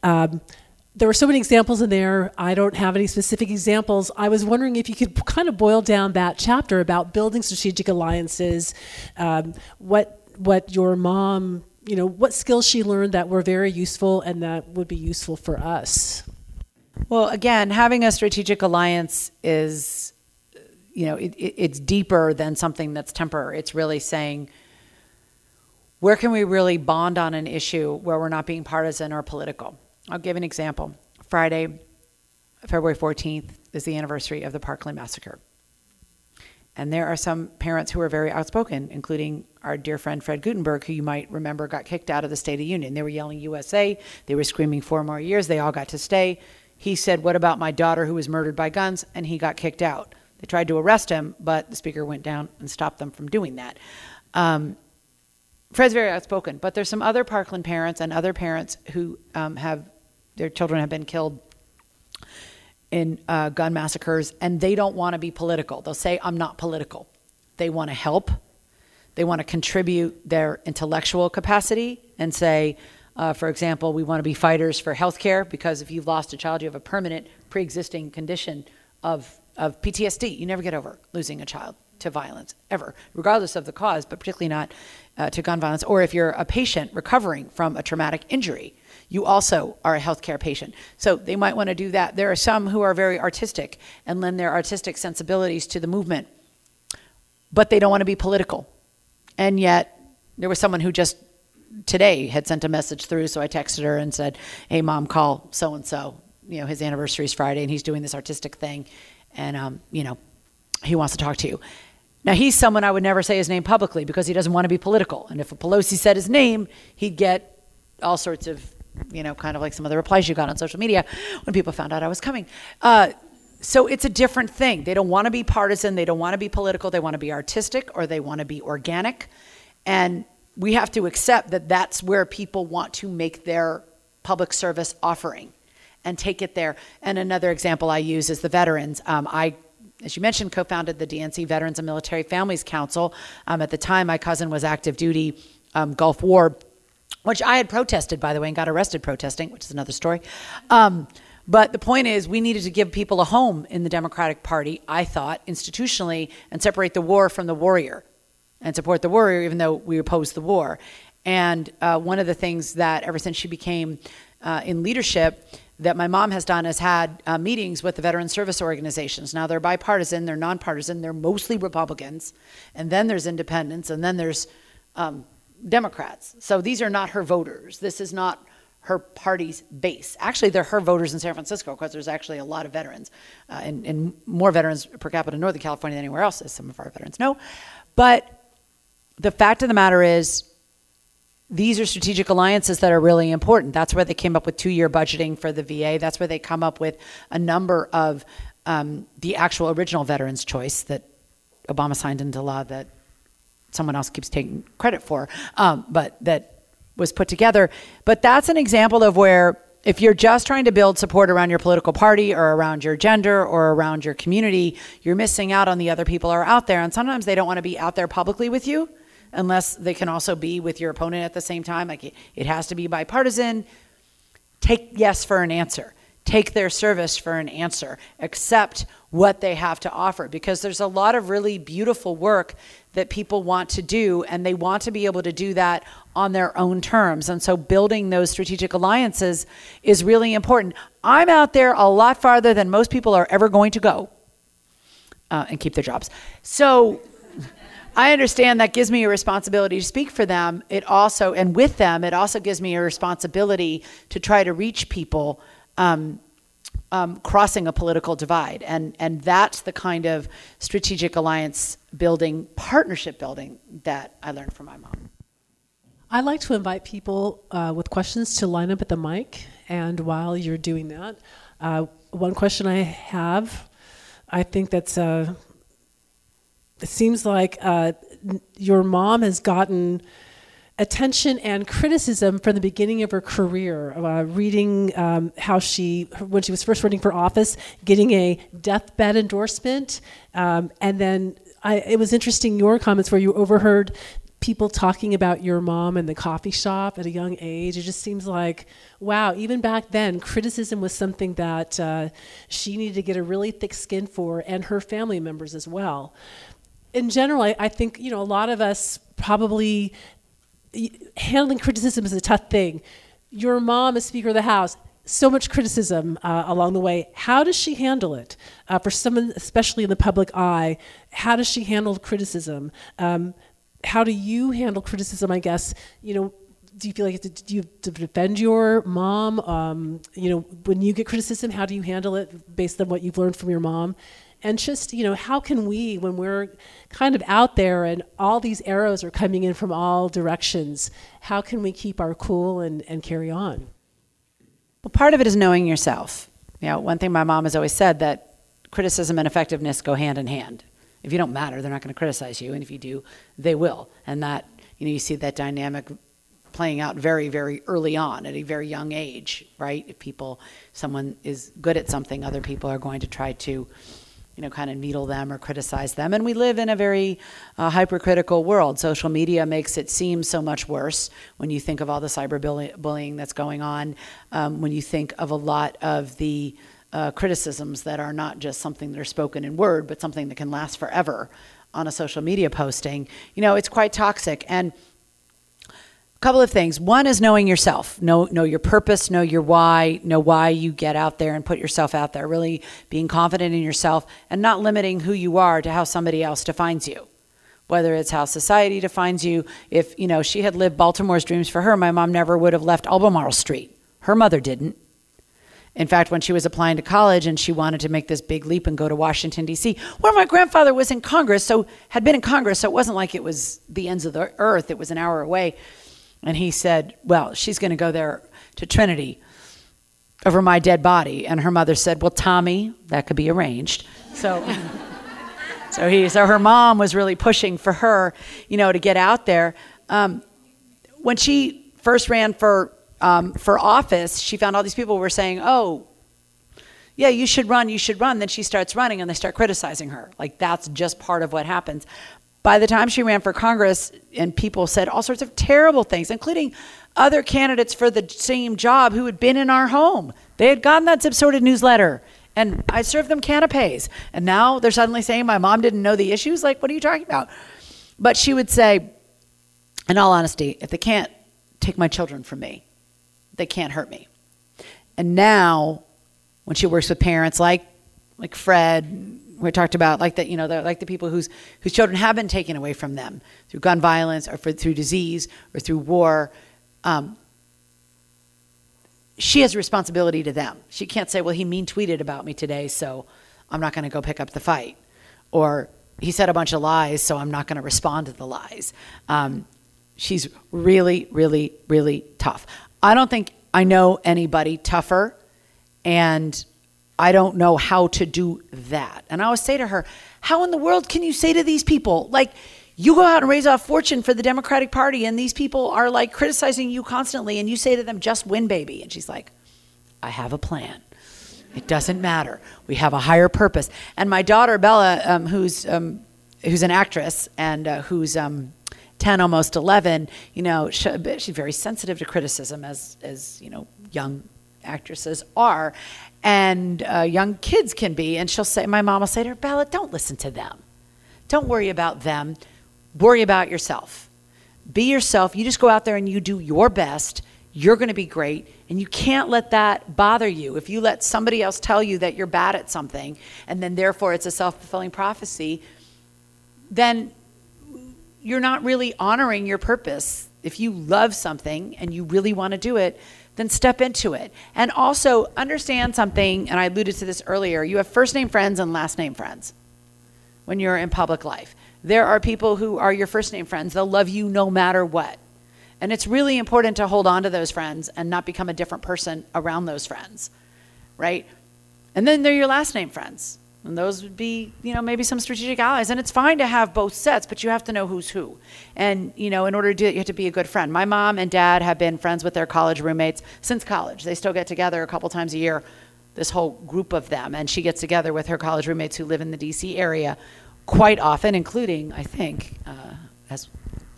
Um, there were so many examples in there. I don't have any specific examples. I was wondering if you could kind of boil down that chapter about building strategic alliances, um, what what your mom, you know, what skills she learned that were very useful and that would be useful for us. Well, again, having a strategic alliance is, you know, it, it, it's deeper than something that's temporary. It's really saying, where can we really bond on an issue where we're not being partisan or political? I'll give an example. Friday, February 14th, is the anniversary of the Parkland Massacre. And there are some parents who are very outspoken, including our dear friend Fred Guttenberg, who you might remember got kicked out of the State of Union. They were yelling USA, they were screaming four more years, they all got to stay. He said, What about my daughter who was murdered by guns? And he got kicked out. They tried to arrest him, but the speaker went down and stopped them from doing that. Um, Fred's very outspoken, but there's some other Parkland parents and other parents who um, have their children have been killed in uh, gun massacres, and they don't want to be political. They'll say, I'm not political. They want to help, they want to contribute their intellectual capacity and say, uh, for example, we want to be fighters for healthcare because if you've lost a child, you have a permanent pre existing condition of, of PTSD. You never get over losing a child to violence, ever, regardless of the cause, but particularly not uh, to gun violence. Or if you're a patient recovering from a traumatic injury, you also are a healthcare patient. So they might want to do that. There are some who are very artistic and lend their artistic sensibilities to the movement, but they don't want to be political. And yet, there was someone who just today had sent a message through, so I texted her and said, "Hey, mom, call so and so. You know, his anniversary is Friday, and he's doing this artistic thing, and um, you know, he wants to talk to you." Now, he's someone I would never say his name publicly because he doesn't want to be political. And if a Pelosi said his name, he'd get all sorts of you know, kind of like some of the replies you got on social media when people found out I was coming. Uh, so it's a different thing. They don't want to be partisan. They don't want to be political. They want to be artistic or they want to be organic. And we have to accept that that's where people want to make their public service offering and take it there. And another example I use is the veterans. Um, I as you mentioned, co founded the DNC Veterans and Military Families Council. Um, at the time, my cousin was active duty um, Gulf War which I had protested, by the way, and got arrested protesting, which is another story. Um, but the point is, we needed to give people a home in the Democratic Party, I thought, institutionally, and separate the war from the warrior and support the warrior, even though we oppose the war. And uh, one of the things that, ever since she became uh, in leadership, that my mom has done is had uh, meetings with the veteran service organizations. Now they're bipartisan, they're nonpartisan, they're mostly Republicans, and then there's independents, and then there's um, Democrats. So these are not her voters. This is not her party's base. Actually, they're her voters in San Francisco because there's actually a lot of veterans uh, and, and, more veterans per capita in Northern California than anywhere else, as some of our veterans know. But the fact of the matter is, these are strategic alliances that are really important. That's where they came up with two year budgeting for the VA. That's where they come up with a number of um, the actual original veterans' choice that Obama signed into law that someone else keeps taking credit for, um, but that was put together. But that's an example of where if you're just trying to build support around your political party or around your gender or around your community, you're missing out on the other people who are out there. And sometimes they don't want to be out there publicly with you unless they can also be with your opponent at the same time. Like it, has to be bipartisan. Take yes for an answer take their service for an answer, accept what they have to offer because there's a lot of really beautiful work that people want to do and they want to be able to do that on their own terms. And so building those strategic alliances is really important. I'm out there a lot farther than most people are ever going to go uh, and keep their jobs. So I understand that gives me a responsibility to speak for them. It also, and with them, it also gives me a responsibility to try to reach people um, um, crossing a political divide. And, and that's the kind of strategic alliance building, partnership building that I learned from my mom. I like to invite people uh, with questions to line up at the mic. And while you're doing that, uh, one question I have, I think that's, uh, it seems like uh, your mom has gotten attention and criticism from the beginning of her career. Uh, reading um, how she, when she was first running for office, getting a deathbed endorsement, um, and then I, it was interesting your comments where you overheard people talking about your mom in the coffee shop at a young age. It just seems like, wow, even back then, criticism was something that uh, she needed to get a really thick skin for, and her family members as well. In general, I, I think you know a lot of us probably handling criticism is a tough thing. Your mom is Speaker of the House. So much criticism uh, along the way. How does she handle it? Uh, for someone, especially in the public eye, how does she handle criticism? Um, how do you handle criticism? I guess you know. Do you feel like do you to defend your mom? Um, you know, when you get criticism, how do you handle it based on what you've learned from your mom? And just you know how can we when we're kind of out there and all these arrows are coming in from all directions how can we keep our cool and, and carry on? Well part of it is knowing yourself. You know one thing my mom has always said that criticism and effectiveness go hand in hand. If you don't matter they're not going to criticize you and if you do they will. And that you know you see that dynamic playing out very very early on at a very young age right? If people someone is good at something other people are going to try to you know, kind of needle them or criticize them. And we live in a very uh, hypercritical world. Social media makes it seem so much worse when you think of all the cyberbullying that's going on, um, when you think of a lot of the uh, criticisms that are not just something that are spoken in word, but something that can last forever on a social media posting. You know, it's quite toxic. And couple of things. One is knowing yourself. Know know your purpose, know your why, know why you get out there and put yourself out there. Really being confident in yourself and not limiting who you are to how somebody else defines you. Whether it's how society defines you, if you know she had lived Baltimore's dreams for her, my mom never would have left Albemarle Street. Her mother didn't. In fact, when she was applying to college and she wanted to make this big leap and go to Washington D.C., where my grandfather was in Congress, so had been in Congress, so it wasn't like it was the ends of the earth; it was an hour away and he said, Well, she's going to go there to Trinity over my dead body. And her mother said, Well, Tommy, that could be arranged. So. so he, so her mom was really pushing for her, you know, to get out there. Um, when she first ran for um, for office, she found all these people were saying, "Oh, yeah, you should run, you should run." Then she starts running, and they start criticizing her. Like that's just part of what happens. By the time she ran for Congress, and people said all sorts of terrible things, including other candidates for the same job who had been in our home. They had gotten that zip sorted newsletter, and I served them canapes. And now they're suddenly saying my mom didn't know the issues. Like, what are you talking about? But she would say, in all honesty, if they can't take my children from me, they can't hurt me. And now, when she works with parents like like Fred, we talked about like the you know like the people whose whose children have been taken away from them through gun violence or for, through disease or through war. Um, she has a responsibility to them. She can't say, "Well, he mean tweeted about me today, so I'm not going to go pick up the fight," or "He said a bunch of lies, so I'm not going to respond to the lies." Um, she's really, really, really tough. I don't think I know anybody tougher and I don't know how to do that. And I always say to her, How in the world can you say to these people, like, you go out and raise a fortune for the Democratic Party, and these people are like criticizing you constantly, and you say to them, Just win, baby. And she's like, I have a plan. It doesn't matter. We have a higher purpose. And my daughter, Bella, um, who's, um, who's an actress and uh, who's um, 10, almost 11, you know, she, she's very sensitive to criticism, as, as you know, young actresses are and uh, young kids can be. And she'll say, my mom will say to her, Bella, don't listen to them. Don't worry about them. Worry about yourself. Be yourself. You just go out there and you do your best. You're going to be great. And you can't let that bother you. If you let somebody else tell you that you're bad at something, and then therefore it's a self fulfilling prophecy, then you're not really honoring your purpose. If you love something and you really want to do it, then step into it. And also understand something, and I alluded to this earlier you have first name friends and last name friends when you're in public life. There are people who are your first name friends, they'll love you no matter what. And it's really important to hold on to those friends and not become a different person around those friends, right? And then they're your last name friends. And those would be, you know, maybe some strategic allies. And it's fine to have both sets, but you have to know who's who. And, you know, in order to do it, you have to be a good friend. My mom and dad have been friends with their college roommates since college. They still get together a couple times a year, this whole group of them. And she gets together with her college roommates who live in the D.C. area quite often, including, I think, uh, as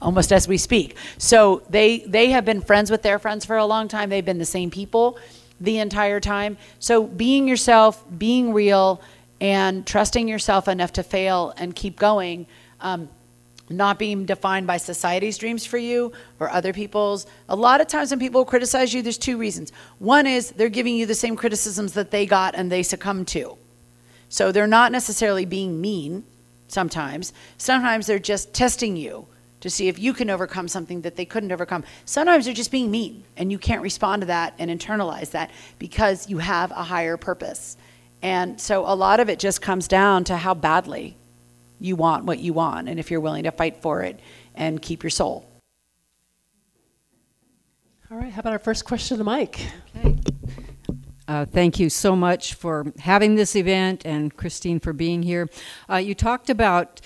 almost as we speak. So they they have been friends with their friends for a long time. They've been the same people the entire time. So being yourself, being real, and trusting yourself enough to fail and keep going. Um, not being defined by society's dreams for you or other people's. A lot of times when people criticize you, there's two reasons. One is they're giving you the same criticisms that they got and they succumbed to. So they're not necessarily being mean sometimes. Sometimes they're just testing you to see if you can overcome something that they couldn't overcome. Sometimes they're just being mean and you can't respond to that and internalize that because you have a higher purpose. And so a lot of it just comes down to how badly you want what you want and if you're willing to fight for it and keep your soul. All right, how about our first question to Mike? Okay. Uh, thank you so much for having this event and Christine for being here. Uh, you talked about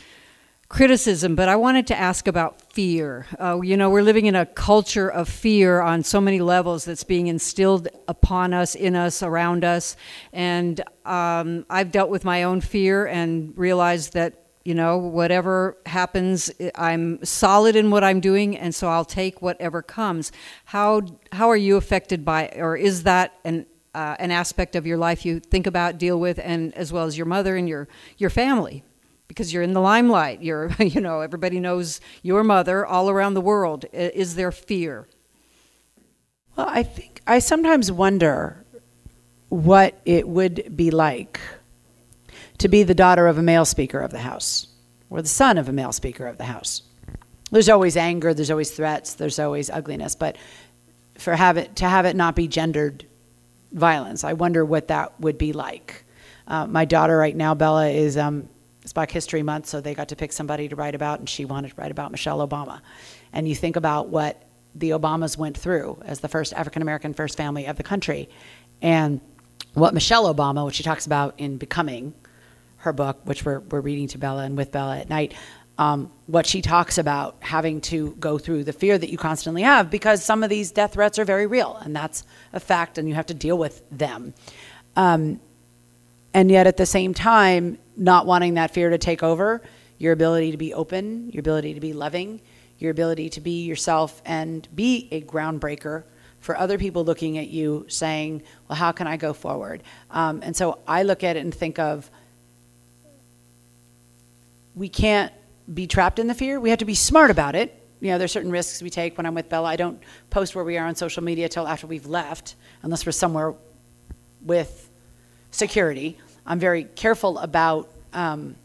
criticism, but I wanted to ask about fear. Uh, you know, we're living in a culture of fear on so many levels that's being instilled upon us, in us, around us. And um, I've dealt with my own fear and realized that you know, whatever happens, I'm solid in what I'm doing, and so I'll take whatever comes. How how are you affected by, or is that an uh, an aspect of your life you think about, deal with, and as well as your mother and your your family? Because you're in the limelight, you're you know everybody knows your mother all around the world. Is there fear? Well, I think I sometimes wonder what it would be like to be the daughter of a male Speaker of the House or the son of a male Speaker of the House. There's always anger, there's always threats, there's always ugliness, but for have it to have it not be gendered violence, I wonder what that would be like. Uh, my daughter right now, Bella, is um, it's Black History Month, so they got to pick somebody to write about, and she wanted to write about Michelle Obama. And you think about what the Obamas went through as the first African American first family of the country, and what Michelle Obama, which she talks about in Becoming, her book, which we're, we're reading to Bella and with Bella at night, um, what she talks about having to go through the fear that you constantly have because some of these death threats are very real and that's a fact and you have to deal with them. Um, and yet at the same time, not wanting that fear to take over, your ability to be open, your ability to be loving, your ability to be yourself and be a groundbreaker for other people looking at you saying, well, how can I go forward? Um, and so I look at it and think of we can't be trapped in the fear. We have to be smart about it. You know, there's certain risks we take. When I'm with Bella, I don't post where we are on social media till after we've left, unless we're somewhere with security. I'm very careful about um,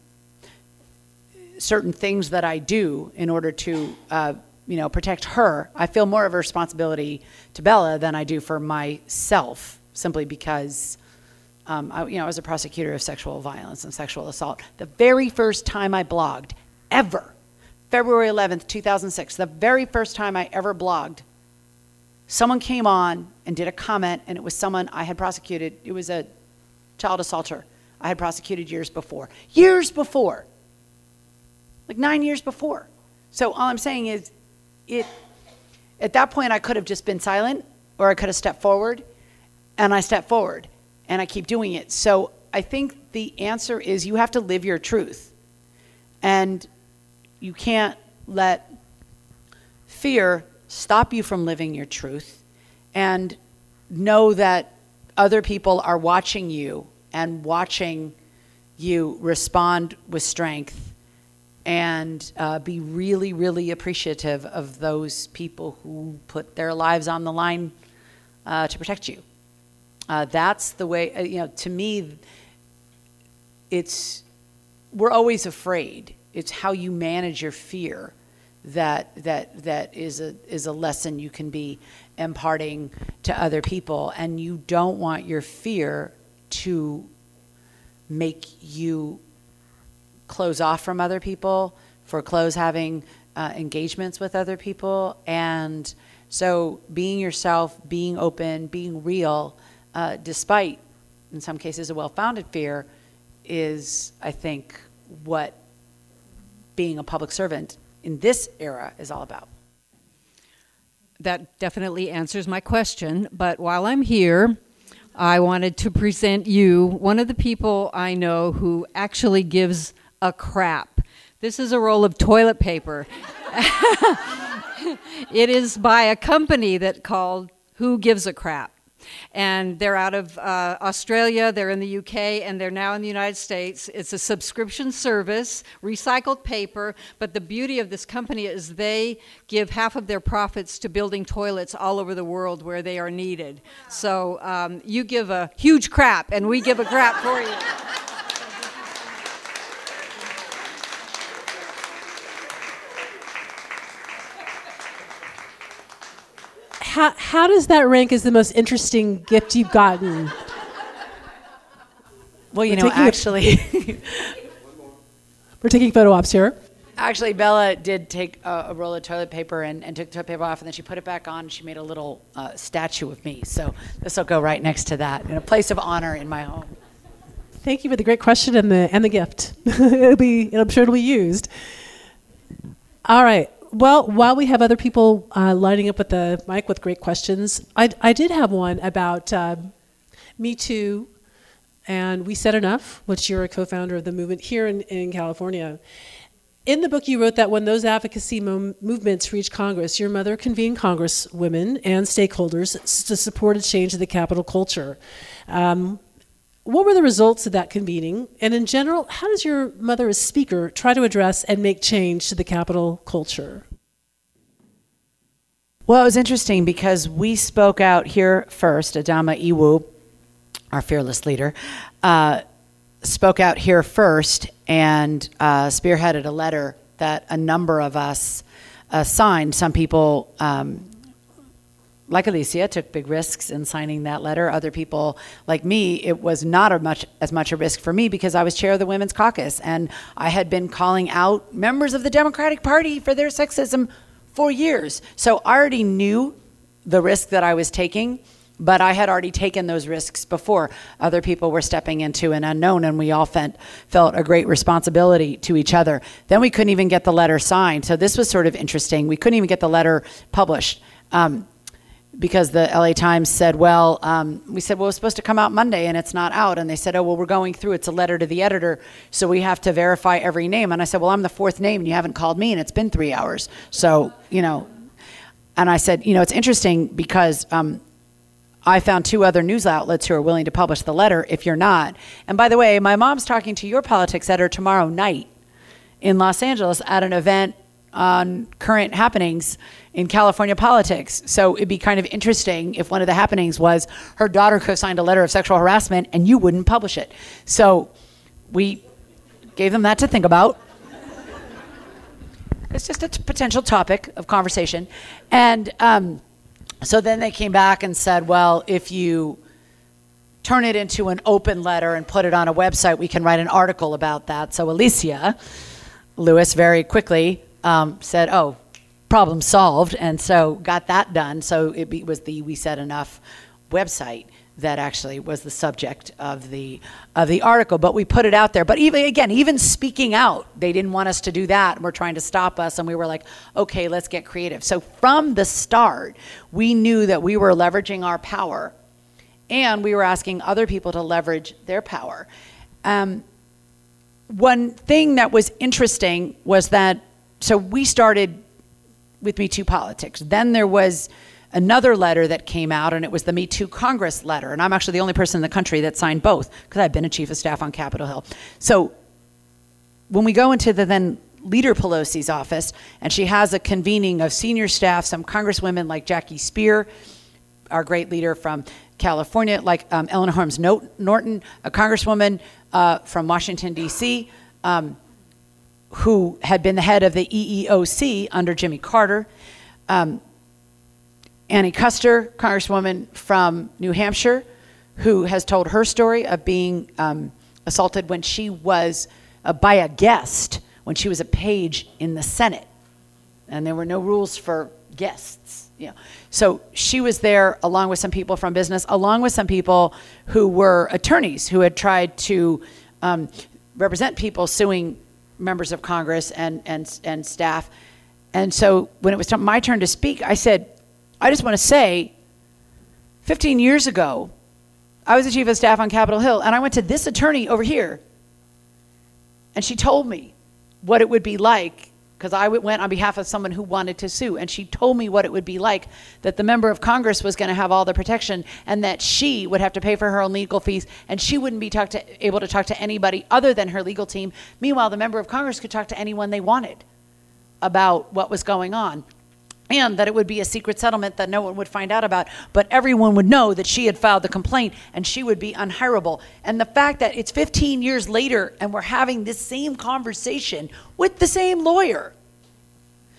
certain things that I do in order to, uh, you know, protect her. I feel more of a responsibility to Bella than I do for myself, simply because um, I, you know, I was a prosecutor of sexual violence and sexual assault. The very first time I blogged, ever, February 11th, 2006, the very first time I ever blogged, someone came on and did a comment, and it was someone I had prosecuted. It was a child assaulter I had prosecuted years before. Years before. Like nine years before. So all I'm saying is, it, at that point, I could have just been silent, or I could have stepped forward, and I stepped forward and I keep doing it. So I think the answer is you have to live your truth. And you can't let fear stop you from living your truth. And know that other people are watching you and watching you respond with strength and uh, be really, really appreciative of those people who put their lives on the line uh, to protect you. Uh, that's the way, uh, you know, to me, it's, we're always afraid. It's how you manage your fear that, that, that is, a, is a lesson you can be imparting to other people. And you don't want your fear to make you close off from other people, foreclose having uh, engagements with other people. And so being yourself, being open, being real uh, despite, in some cases, a well founded fear, is, I think, what being a public servant in this era is all about. That definitely answers my question. But while I'm here, I wanted to present you one of the people I know who actually gives a crap. This is a roll of toilet paper. it is by a company that called Who Gives a Crap. And they're out of uh, Australia, they're in the UK, and they're now in the United States. It's a subscription service, recycled paper, but the beauty of this company is they give half of their profits to building toilets all over the world where they are needed. So um, you give a huge crap, and we give a crap for you. How, how does that rank as the most interesting gift you've gotten? Well, you we're know, actually, a, we're taking photo ops here. Actually, Bella did take a, a, roll of toilet paper and, and took toilet paper off, and then she put it back on. And She made a little uh, statue of me. So this will go right next to that in a place of honor in my home. Thank you for the great question and the and the gift. it'll be, I'm sure it'll be used. All right. Well, while we have other people uh, lining up with the mic with great questions, I, I did have one about uh, Me Too and We Said Enough, which you're a co founder of the movement here in, in California. In the book, you wrote that when those advocacy mo- movements reached Congress, your mother convened congresswomen and stakeholders to support a change in the capital culture. Um, what were the results of that convening? And in general, how does your mother, as speaker, try to address and make change to the capital culture? Well, it was interesting because we spoke out here first. Adama Iwu, our fearless leader, uh, spoke out here first and uh, spearheaded a letter that a number of us uh, signed. Some people um, like Alicia, took big risks in signing that letter. Other people, like me, it was not much as much a risk for me because I was chair of the Women's Caucus and I had been calling out members of the Democratic Party for their sexism for years. So I already knew the risk that I was taking, but I had already taken those risks before. Other people were stepping into an unknown, and we all felt, felt a great responsibility to each other. Then we couldn't even get the letter signed. So this was sort of interesting. We couldn't even get the letter published. Um, because the LA Times said, well, um, we said, well, it's supposed to come out Monday and it's not out. And they said, oh, well, we're going through. It's a letter to the editor, so we have to verify every name. And I said, well, I'm the fourth name and you haven't called me and it's been three hours. So, you know, and I said, you know, it's interesting because um, I found two other news outlets who are willing to publish the letter if you're not. And by the way, my mom's talking to your politics editor tomorrow night in Los Angeles at an event on current happenings in California politics. So it'd be kind of interesting if one of the happenings was her daughter co signed a letter of sexual harassment and you wouldn't publish it. So we gave them that to think about. it's just a t- potential topic of conversation. And um, so then they came back and said, well, if you turn it into an open letter and put it on a website, we can write an article about that. So Alicia Lewis very quickly um, said, oh, problem solved, and so got that done. So it be, was the We Said Enough website that actually was the subject of the of the article but we put it out there. But even again even speaking out they didn't want us to do that and were trying to stop us and we were like okay let's get creative. So from the start we knew that we were leveraging our power and we were asking other people to leverage their power. Um, one thing that was interesting was that so we started with Me Too politics. Then there was another letter that came out, and it was the Me Too Congress letter. And I'm actually the only person in the country that signed both because I've been a chief of staff on Capitol Hill. So when we go into the then leader Pelosi's office, and she has a convening of senior staff, some congresswomen like Jackie Speier, our great leader from California, like um, Eleanor Holmes Norton, a congresswoman uh, from Washington, D.C., um, who had been the head of the EEOC under Jimmy Carter. Um, Annie Kuster, Congresswoman from New Hampshire, who has told her story of being um, assaulted when she was uh, by a guest when she was a page in the Senate, and there were no rules for guests. You know. So she was there along with some people from business, along with some people who were attorneys who had tried to um, represent people suing members of Congress and, and, and staff. And so when it was my turn to speak, I said, I just want to say, 15 years ago, I was the chief of staff on Capitol Hill, and I went to this attorney over here, and she told me what it would be like because I went on behalf of someone who wanted to sue, and she told me what it would be like that the member of Congress was going to have all the protection, and that she would have to pay for her own legal fees, and she wouldn't be to, able to talk to anybody other than her legal team. Meanwhile, the member of Congress could talk to anyone they wanted about what was going on that it would be a secret settlement that no one would find out about, but everyone would know that she had filed the complaint and she would be unhireable. And the fact that it's 15 years later and we're having this same conversation with the same lawyer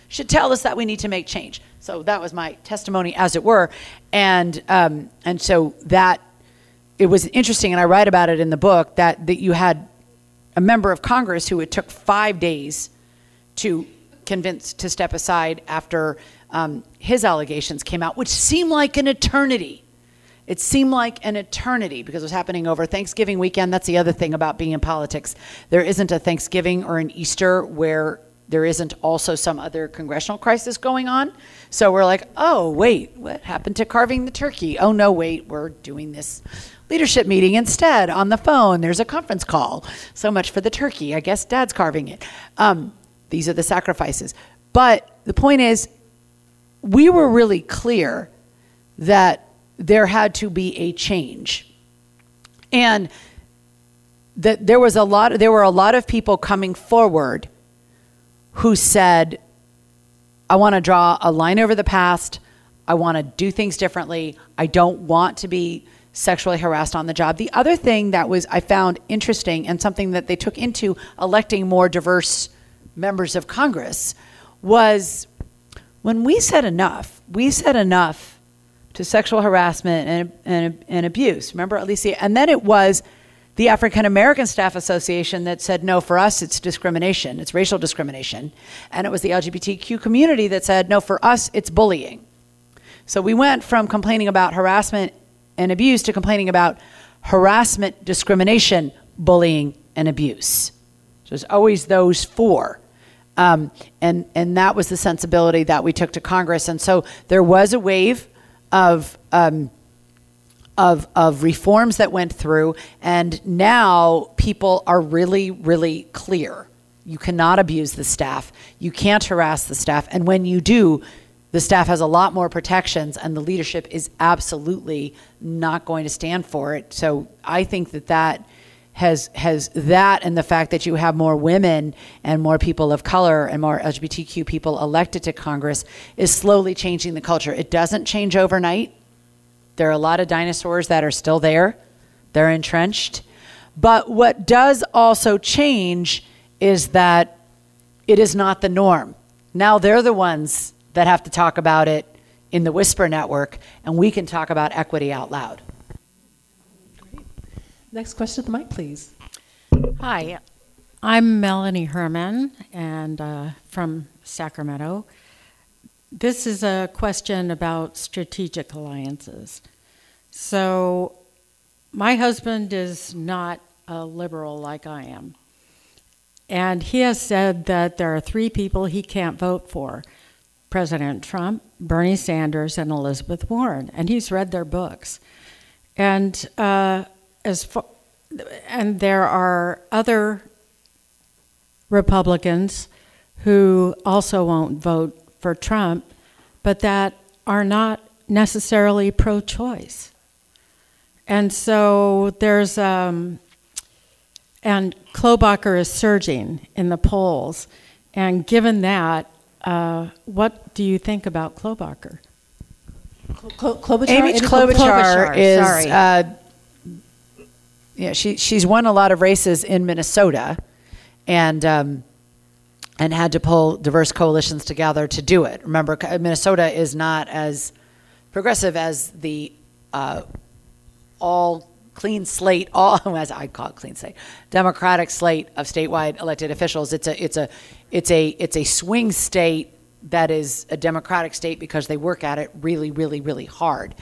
should tell us that we need to make change. So that was my testimony, as it were, and um, and so that it was interesting, and I write about it in the book that that you had a member of Congress who it took five days to convince to step aside after um, his allegations came out, which seemed like an eternity. It seemed like an eternity because it was happening over Thanksgiving weekend. That's the other thing about being in politics. There isn't a Thanksgiving or an Easter where there isn't also some other congressional crisis going on. So we're like, oh, wait, what happened to carving the turkey? Oh, no, wait, we're doing this leadership meeting instead on the phone. There's a conference call. So much for the turkey. I guess dad's carving it. Um, these are the sacrifices. But the point is, we were really clear that there had to be a change. And that there was a lot there were a lot of people coming forward who said I want to draw a line over the past. I want to do things differently. I don't want to be sexually harassed on the job. The other thing that was I found interesting and something that they took into electing more diverse members of Congress was when we said enough, we said enough to sexual harassment and, and, and abuse. Remember, Alicia? And then it was the African American Staff Association that said, no, for us, it's discrimination, it's racial discrimination. And it was the LGBTQ community that said, no, for us, it's bullying. So we went from complaining about harassment and abuse to complaining about harassment, discrimination, bullying, and abuse. So it's always those four. Um, and, and that was the sensibility that we took to Congress. And so there was a wave of, um, of, of reforms that went through, and now people are really, really clear. You cannot abuse the staff, you can't harass the staff, and when you do, the staff has a lot more protections, and the leadership is absolutely not going to stand for it. So I think that that has has that and the fact that you have more women and more people of color and more LGBTQ people elected to Congress is slowly changing the culture. It doesn't change overnight. There are a lot of dinosaurs that are still there. They're entrenched. But what does also change is that it is not the norm. Now they're the ones that have to talk about it in the Whisper Network, and we can talk about equity out loud. Next question at the mic, please. Hi, I'm Melanie Herman and uh, from Sacramento. This is a question about strategic alliances. So, my husband is not a liberal like I am. And he has said that there are three people he can't vote for President Trump, Bernie Sanders, and Elizabeth Warren. And he's read their books. And uh, as far, and there are other Republicans who also won't vote for Trump, but that are not necessarily pro choice. And so there's, um, and Klobuchar is surging in the polls. And given that, uh, what do you think about Klobuchar? Klobuchar, Amy Klobuchar, Klobuchar is uh, yeah, she she's won a lot of races in Minnesota, and um, and had to pull diverse coalitions together to do it. Remember, Minnesota is not as progressive as the uh, all clean slate, all as I call it clean slate, Democratic slate of statewide elected officials. It's a it's a it's a it's a swing state that is a Democratic state because they work at it really, really, really hard.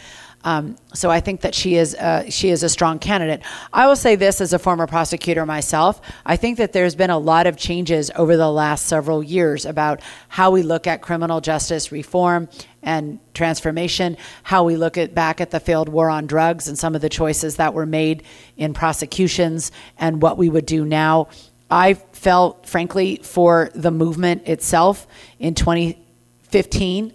Um, so I think that she is she is a strong candidate. I will say this as a former prosecutor myself. I think that there's been a lot of changes over the last several years about how we look at criminal justice reform and transformation, how we look at back at the failed war on drugs and some of the choices that were made in prosecutions and what we would do now. I felt, frankly, for the movement itself in 2015,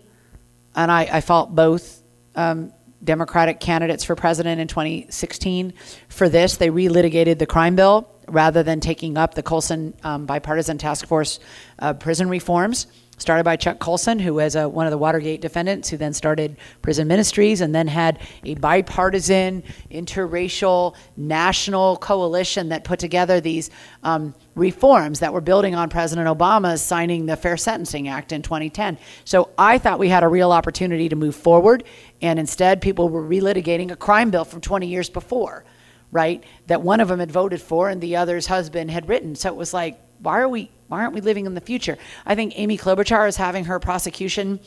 and I, I fought both um, Democratic candidates for president in 2016 for this. They relitigated the crime bill rather than taking up the Colson um, bipartisan task force uh, prison reforms started by Chuck Colson, who was a, one of the Watergate defendants, who then started Prison Ministries and then had a bipartisan, interracial, national coalition that put together these um, reforms that were building on President Obama's signing the Fair Sentencing Act in 2010. So I thought we had a real opportunity to move forward, and instead people were relitigating a crime bill from 20 years before, right? That one of them had voted for and the other's husband had written. So it was like, why are we why aren't we living in the future? I think Amy Klobuchar is having her prosecution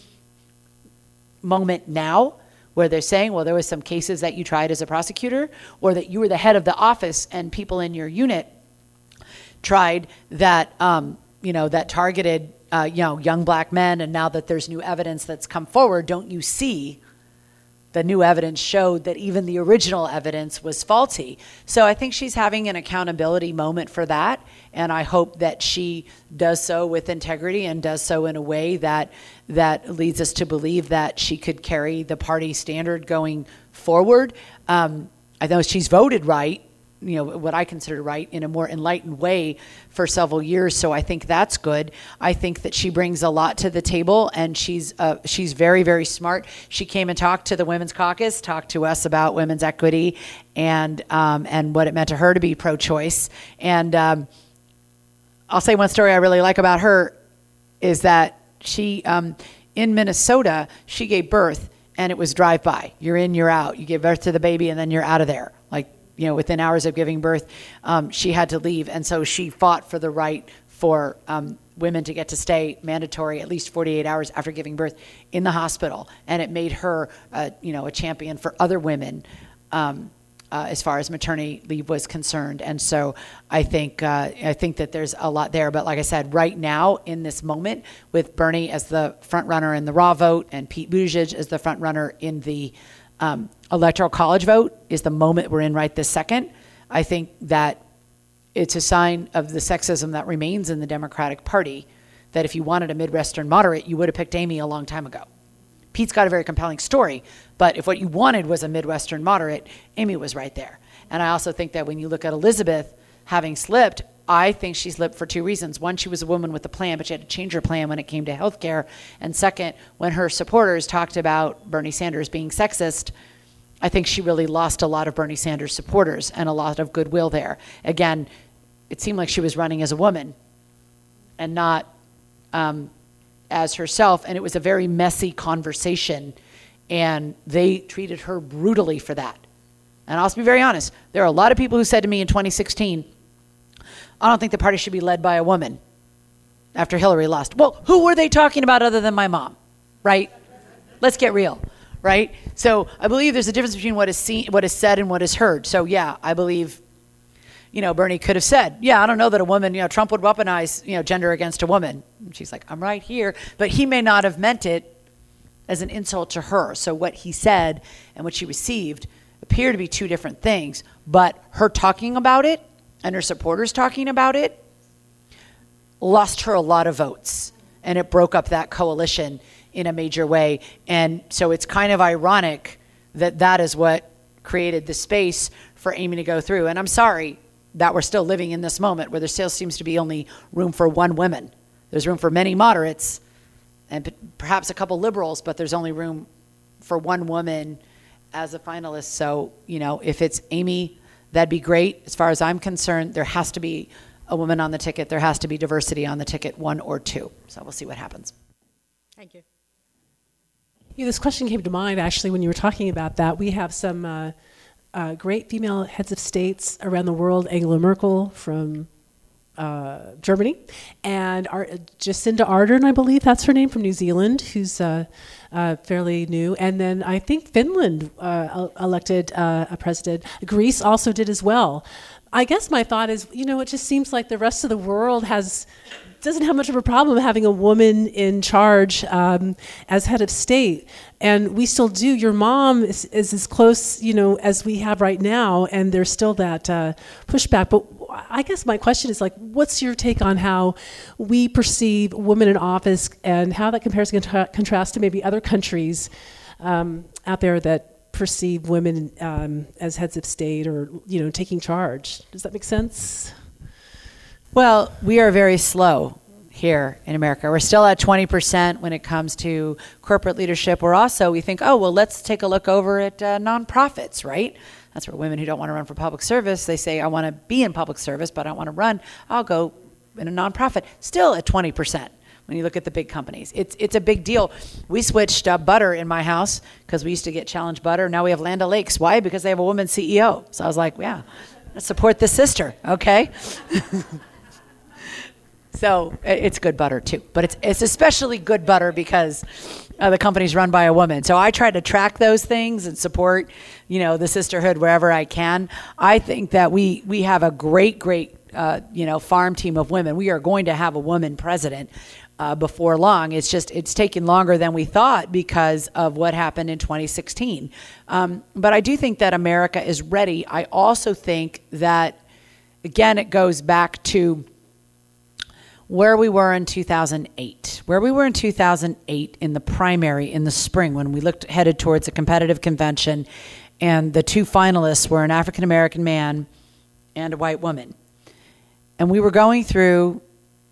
moment now where they're saying, well, there was some cases that you tried as a prosecutor or that you were the head of the office and people in your unit tried that, um, you know, that targeted, uh, you know, young black men. And now that there's new evidence that's come forward, don't you see the new evidence showed that even the original evidence was faulty. So I think she's having an accountability moment for that. And I hope that she does so with integrity and does so in a way that, that leads us to believe that she could carry the party standard going forward. Um, I know she's voted right you know what I consider right in a more enlightened way for several years. So I think that's good. I think that she brings a lot to the table, and she's uh, she's very very smart. She came and talked to the Women's Caucus, talked to us about women's equity, and um, and what it meant to her to be pro-choice. And um, I'll say one story I really like about her is that she um, in Minnesota she gave birth and it was drive by. You're in, you're out. You give birth to the baby, and then you're out of there. You know, within hours of giving birth, um, she had to leave. And so she fought for the right for um, women to get to stay mandatory at least 48 hours after giving birth in the hospital. And it made her, uh, you know, a champion for other women. Um, uh, as far as maternity leave was concerned, and so I think uh, I think that there's a lot there. But like I said, right now in this moment, with Bernie as the front runner in the raw vote and Pete Buttigieg as the front runner in the um, electoral college vote is the moment we're in right this second. I think that it's a sign of the sexism that remains in the Democratic Party that if you wanted a Midwestern moderate, you would have picked Amy a long time ago. Pete's got a very compelling story, but if what you wanted was a Midwestern moderate, Amy was right there. And I also think that when you look at Elizabeth having slipped, I think she slipped for two reasons. One, she was a woman with a plan, but she had to change her plan when it came to health care. And second, when her supporters talked about Bernie Sanders being sexist, I think she really lost a lot of Bernie Sanders supporters and a lot of goodwill there. Again, it seemed like she was running as a woman and not um, as herself. And it was a very messy conversation. And they treated her brutally for that. And I'll be very honest there are a lot of people who said to me in 2016, I don't think the party should be led by a woman after Hillary lost. Well, who were they talking about other than my mom? Right? Let's get real right? So I believe there's a difference between what is seen, what is said, and what is heard. So yeah, I believe, you know, Bernie could have said, yeah, I don't know that a woman, you know, Trump would weaponize, you know, gender against a woman. And she's like, I'm right here, but he may not have meant it as an insult to her. So what he said and what she received appear to be two different things. But her talking about it and her supporters talking about it lost her a lot of votes, and it broke up that coalition in a major way. And so it's kind of ironic that that is what created the space for Amy to go through. And I'm sorry that we're still living in this moment where there still seems to be only room for one woman. There's room for many moderates and perhaps a couple liberals, but there's only room for one woman as a finalist. So, you know, if it's Amy, that'd be great. As far as I'm concerned, there has to be a woman on the ticket. There has to be diversity on the ticket, one or two. So we'll see what happens. Thank you. Yeah, this question came to mind actually when you were talking about that. We have some uh, uh, great female heads of states around the world. Angela Merkel from uh, Germany, and Jacinda Ardern, I believe that's her name, from New Zealand, who's uh, uh, fairly new. And then I think Finland uh, elected a president. Greece also did as well. I guess my thought is, you know, it just seems like the rest of the world has doesn't have much of a problem having a woman in charge um, as head of state. And we still do. Your mom is, is, as close, you know, as we have right now, and there's still that uh, pushback. But I guess my question is like, what's your take on how we perceive women in office and how that compares and contra- contrasts to maybe other countries um, out there that perceive women um, as heads of state or you know taking charge? Does that make sense? Well, we are very slow here in America. We're still at 20% when it comes to corporate leadership. We're also, we think, oh, well, let's take a look over at uh, nonprofits, right? That's where women who don't want to run for public service, they say, I want to be in public service, but I don't want to run. I'll go in a nonprofit. Still at 20% when you look at the big companies. It's, it's a big deal. We switched uh, butter in my house because we used to get challenge butter. Now we have Land O'Lakes. Why? Because they have a woman CEO. So I was like, yeah, support the sister, okay? So it's good butter too, but it's it's especially good butter because uh, the company's run by a woman. So I try to track those things and support, you know, the sisterhood wherever I can. I think that we we have a great great uh, you know farm team of women. We are going to have a woman president. Uh, before long, it's just it's taking longer than we thought because of what happened in 2016. Um, but I do think that America is ready. I also think that, again, it goes back to where we were in 2008. Where we were in 2008 in the primary in the spring when we looked headed towards a competitive convention, and the two finalists were an African American man and a white woman. And we were going through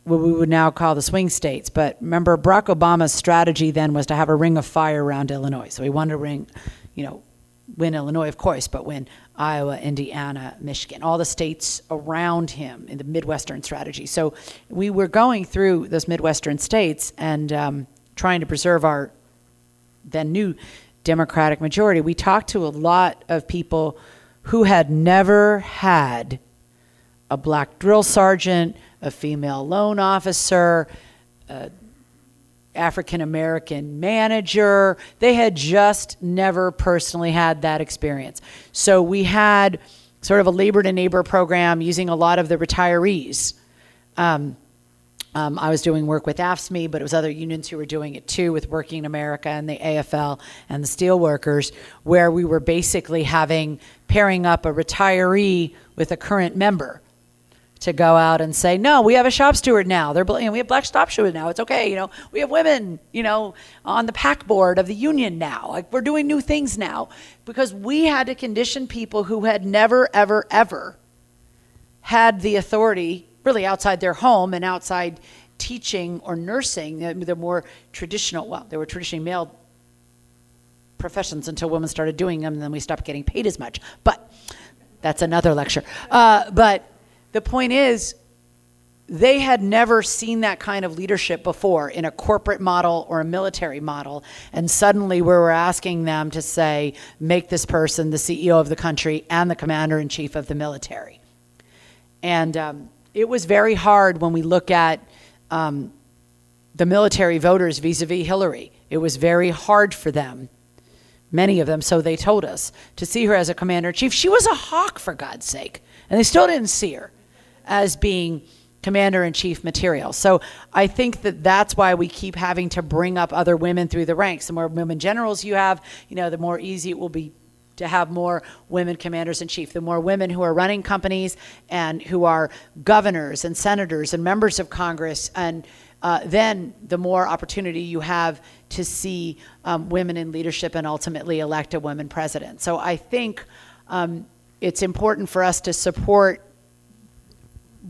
what we would now call the swing states. But remember, Barack Obama's strategy then was to have a ring of fire around Illinois. So he wanted to ring, you know, win Illinois, of course, but win Iowa, Indiana, Michigan, all the states around him in the Midwestern strategy. So we were going through those Midwestern states and um, trying to preserve our then new Democratic majority. We talked to a lot of people who had never had a black drill sergeant, a female loan officer, African American manager. They had just never personally had that experience. So we had sort of a labor to neighbor program using a lot of the retirees. Um, um, I was doing work with AFSCME, but it was other unions who were doing it too with Working America and the AFL and the steelworkers, where we were basically having pairing up a retiree with a current member to go out and say, no, we have a shop steward now. They're, you know, we have black shop steward now. It's okay. You know, we have women, you know, on the pack board of the union now. Like we're doing new things now because we had to condition people who had never, ever, ever had the authority really outside their home and outside teaching or nursing. The more traditional, well, they were traditionally male professions until women started doing them and then we stopped getting paid as much. But that's another lecture. Uh, but the point is, they had never seen that kind of leadership before in a corporate model or a military model. And suddenly we were asking them to say, make this person the CEO of the country and the commander in chief of the military. And um, it was very hard when we look at um, the military voters vis a vis Hillary. It was very hard for them, many of them, so they told us, to see her as a commander in chief. She was a hawk, for God's sake. And they still didn't see her as being commander in chief material. So I think that that's why we keep having to bring up other women through the ranks. The more women generals you have, you know, the more easy it will be to have more women commanders in chief, the more women who are running companies and who are governors and senators and members of Congress, and uh, then the more opportunity you have to see um, women in leadership and ultimately elect a woman president. So I think um, it's important for us to support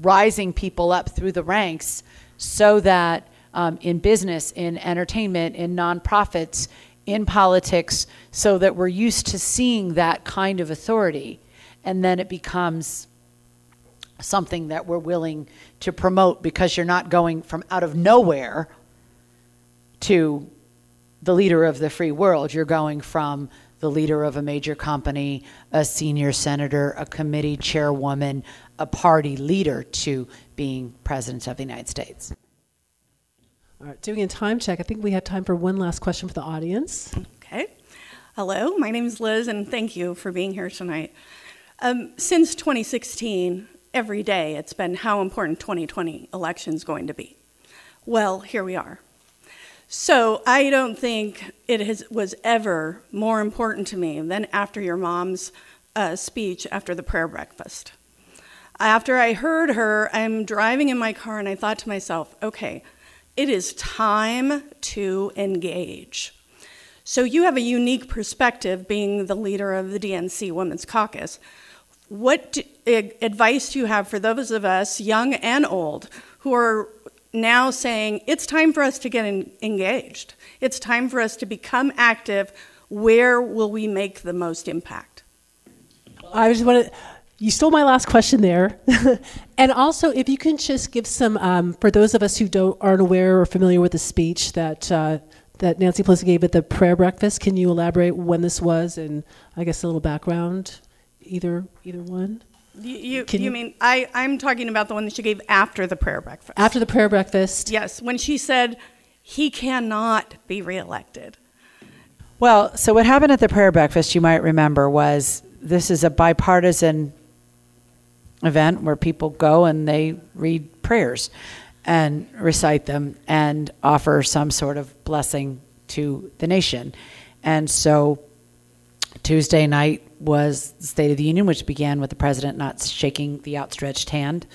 rising people up through the ranks so that um, in business, in entertainment, in nonprofits, in politics, so that we're used to seeing that kind of authority. And then it becomes something that we're willing to promote because you're not going from out of nowhere to the leader of the free world. You're going from the leader of a major company, a senior senator, a committee chairwoman, a party leader to being president of the United States. All right, doing a time check, I think we have time for one last question for the audience. Okay. Hello, my name is Liz, and thank you for being here tonight. Um, since 2016, every day it's been how important 2020 election is going to be. Well, here we are. So I don't think it has, was ever more important to me than after your mom's uh, speech after the prayer breakfast. After I heard her, I'm driving in my car and I thought to myself, okay, it is time to engage. So you have a unique perspective being the leader of the DNC Women's Caucus. What do, advice do you have for those of us, young and old, who are now saying it's time for us to get in, engaged? It's time for us to become active. Where will we make the most impact? I just want to. You stole my last question there, and also if you can just give some um, for those of us who don't aren't aware or familiar with the speech that uh, that Nancy Pelosi gave at the prayer breakfast. Can you elaborate when this was and I guess a little background, either either one? You, you, you, mean I, I'm talking about the one that she gave after the prayer breakfast? After the prayer breakfast. Yes, when she said he cannot be reelected. Well, so what happened at the prayer breakfast, you might remember, was this is a bipartisan event where people go and they read prayers and recite them and offer some sort of blessing to the nation. And so Tuesday night was the State of the Union, which began with the president not shaking the outstretched hand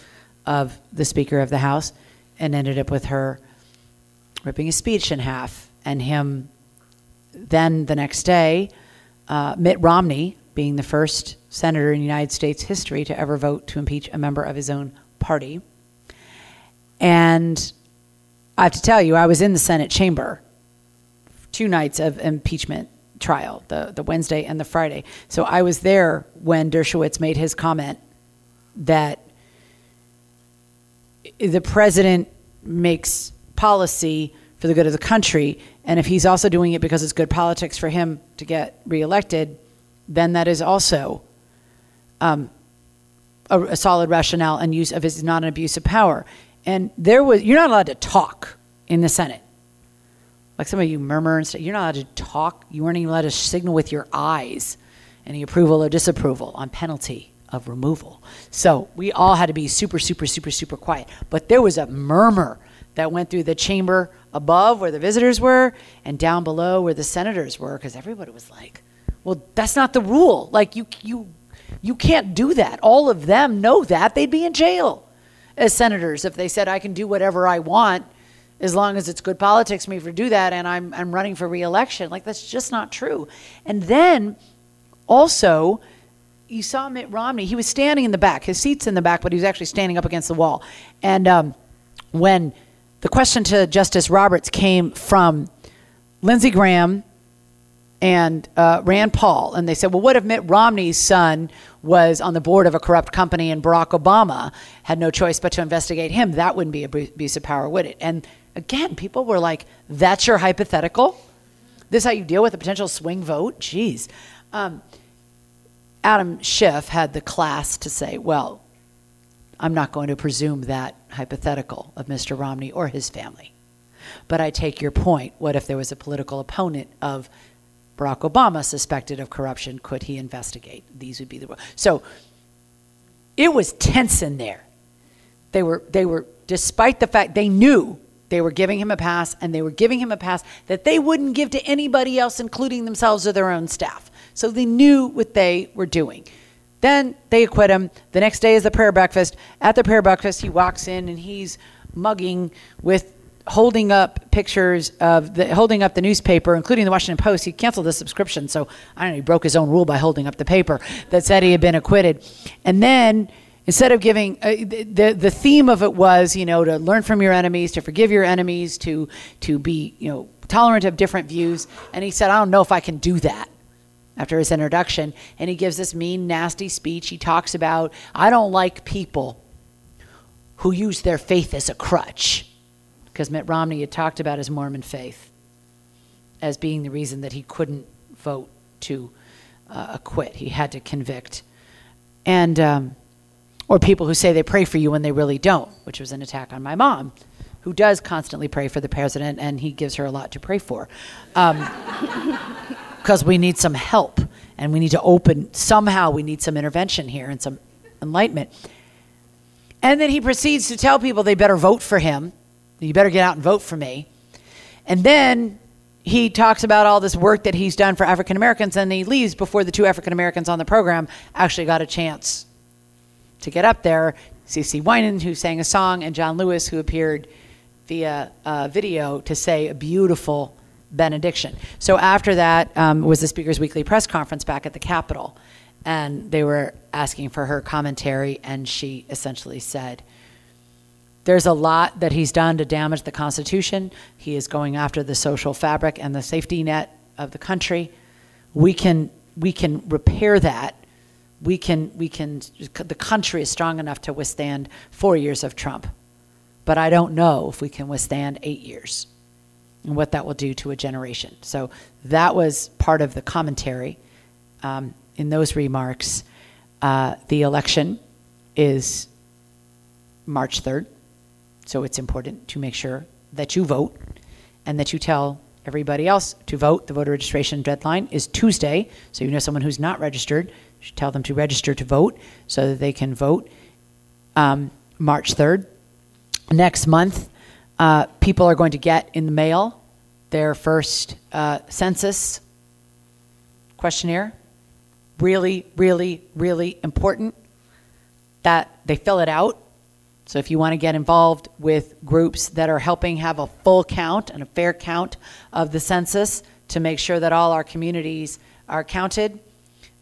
of the Speaker of the House and ended up with her ripping his speech in half. And him then the next day, uh, Mitt Romney being the first senator in United States history to ever vote to impeach a member of his own party. And I have to tell you, I was in the Senate chamber two nights of impeachment trial, the, the Wednesday and the Friday. So I was there when Dershowitz made his comment that the president makes policy for the good of the country. And if he's also doing it because it's good politics for him to get reelected, then that is also um, a, a, solid rationale and use of his not an abuse of power. And there was, you're not allowed to talk in the Senate. Like some of you murmur and say, you're not allowed to talk. You weren't even allowed to signal with your eyes any approval or disapproval on penalty of removal. So we all had to be super, super, super, super quiet. But there was a murmur that went through the chamber above where the visitors were and down below where the senators were because everybody was like, well, that's not the rule. Like you, you, you can't do that. All of them know that. They'd be in jail as senators if they said I can do whatever I want as long as it's good politics me to do that and I'm, I'm running for reelection. Like, that's just not true. And then also, you saw Mitt Romney. He was standing in the back. His seat's in the back, but he was actually standing up against the wall. And um, when the question to Justice Roberts came from Lindsey Graham and uh, Rand Paul, and they said, "Well, what if Mitt Romney's son was on the board of a corrupt company and Barack Obama had no choice but to investigate him? That wouldn't be abuse of power, would it?" And again, people were like, "That's your hypothetical? This how you deal with a potential swing vote? Jeez." Um, Adam Schiff had the class to say, "Well, I'm not going to presume that hypothetical of Mr. Romney or his family." But I take your point. What if there was a political opponent of Barack Obama suspected of corruption, could he investigate? These would be the so. It was tense in there. They were they were despite the fact they knew they were giving him a pass and they were giving him a pass that they wouldn't give to anybody else, including themselves or their own staff. So they knew what they were doing. Then they acquit him. The next day is the prayer breakfast. At the prayer breakfast, he walks in and he's mugging with holding up pictures of the holding up the newspaper, including the Washington Post. He canceled the subscription, so I don't know. He broke his own rule by holding up the paper that said he had been acquitted, and then. Instead of giving uh, the the theme of it was you know to learn from your enemies, to forgive your enemies, to to be you know tolerant of different views, and he said I don't know if I can do that after his introduction, and he gives this mean, nasty speech. He talks about I don't like people who use their faith as a crutch because Mitt Romney had talked about his Mormon faith as being the reason that he couldn't vote to uh, acquit. He had to convict. And, um, or people who say they pray for you when they really don't, which was an attack on my mom, who does constantly pray for the president, and he gives her a lot to pray for. Because um, we need some help, and we need to open, somehow, we need some intervention here and some enlightenment. And then he proceeds to tell people they better vote for him you better get out and vote for me. And then he talks about all this work that he's done for African Americans, and he leaves before the two African Americans on the program actually got a chance to get up there. CeCe Winan, who sang a song, and John Lewis, who appeared via uh, video to say a beautiful benediction. So after that um, was the Speaker's Weekly press conference back at the Capitol, and they were asking for her commentary, and she essentially said, there's a lot that he's done to damage the Constitution. He is going after the social fabric and the safety net of the country. We can we can repair that. We can we can the country is strong enough to withstand four years of Trump, but I don't know if we can withstand eight years, and what that will do to a generation. So that was part of the commentary um, in those remarks. Uh, the election is March third. So it's important to make sure that you vote and that you tell everybody else to vote. The voter registration deadline is Tuesday. So you know someone who's not registered, should tell them to register to vote so that they can vote um, March 3rd. Next month, uh, people are going to get in the mail their first uh, census questionnaire. Really, really, really important that they fill it out so if you want to get involved with groups that are helping have a full count and a fair count of the census to make sure that all our communities are counted,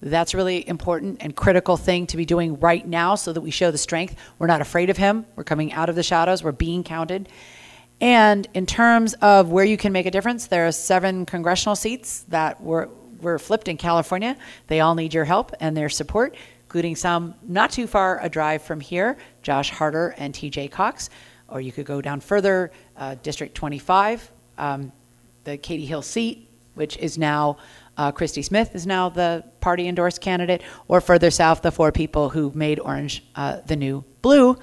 that's a really important and critical thing to be doing right now so that we show the strength. We're not afraid of him. We're coming out of the shadows. We're being counted. And in terms of where you can make a difference, there are seven congressional seats that were, were flipped in California. They all need your help and their support including some not too far a drive from here, Josh Harder and TJ Cox. Or you could go down further, uh, District 25, um, the Katie Hill seat, which is now uh, Christy Smith is now the party endorsed candidate, or further south, the four people who made Orange uh, the new blue.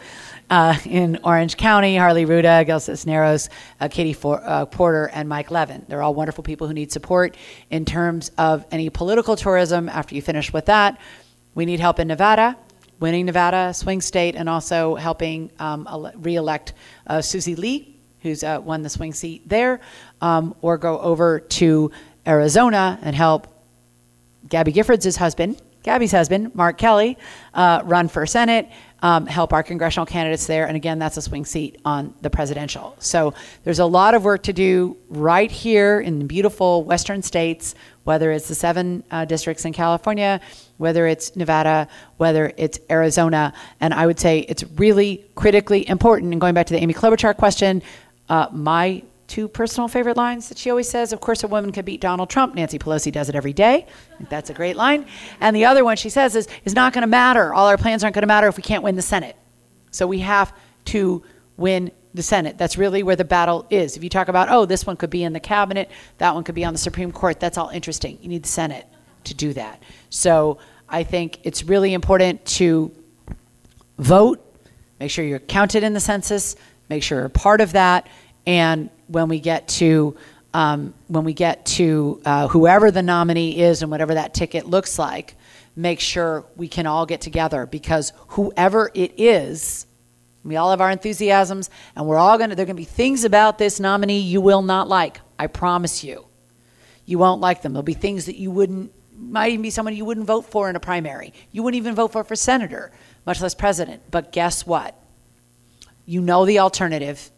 Uh, in Orange County, Harley Rouda, Gil Cisneros, uh, Katie For- uh, Porter, and Mike Levin. They're all wonderful people who need support in terms of any political tourism. After you finish with that, we need help in Nevada, winning Nevada, swing state, and also helping um, ele- reelect uh, Susie Lee, who's uh, won the swing seat there, um, or go over to Arizona and help Gabby Giffords' husband, Gabby's husband, Mark Kelly, uh, run for Senate, um, help our congressional candidates there. And again, that's a swing seat on the presidential. So there's a lot of work to do right here in the beautiful western states, whether it's the seven uh, districts in California, whether it's Nevada, whether it's Arizona. And I would say it's really critically important. And going back to the Amy Klobuchar question, uh, my two personal favorite lines that she always says. Of course a woman can beat donald trump. Nancy pelosi does it every day. That's a great line. And the other one she says is is not going to matter. All our plans aren't going to matter if we can't win the senate. So we have to win the senate. That's really where the battle is. If you talk about oh this one could be in the cabinet that one could be on the supreme court that's all interesting. You need the senate to do that. So i think it's really important to vote. Make sure you're counted in the census. Make sure you're part of that and when we get to um, when we get to uh, whoever the nominee is and whatever that ticket looks like, make sure we can all get together because whoever it is, we all have our enthusiasms, and we're all gonna. There are gonna be things about this nominee you will not like. I promise you, you won't like them. There'll be things that you wouldn't. Might even be someone you wouldn't vote for in a primary. You wouldn't even vote for for senator, much less president. But guess what? You know the alternative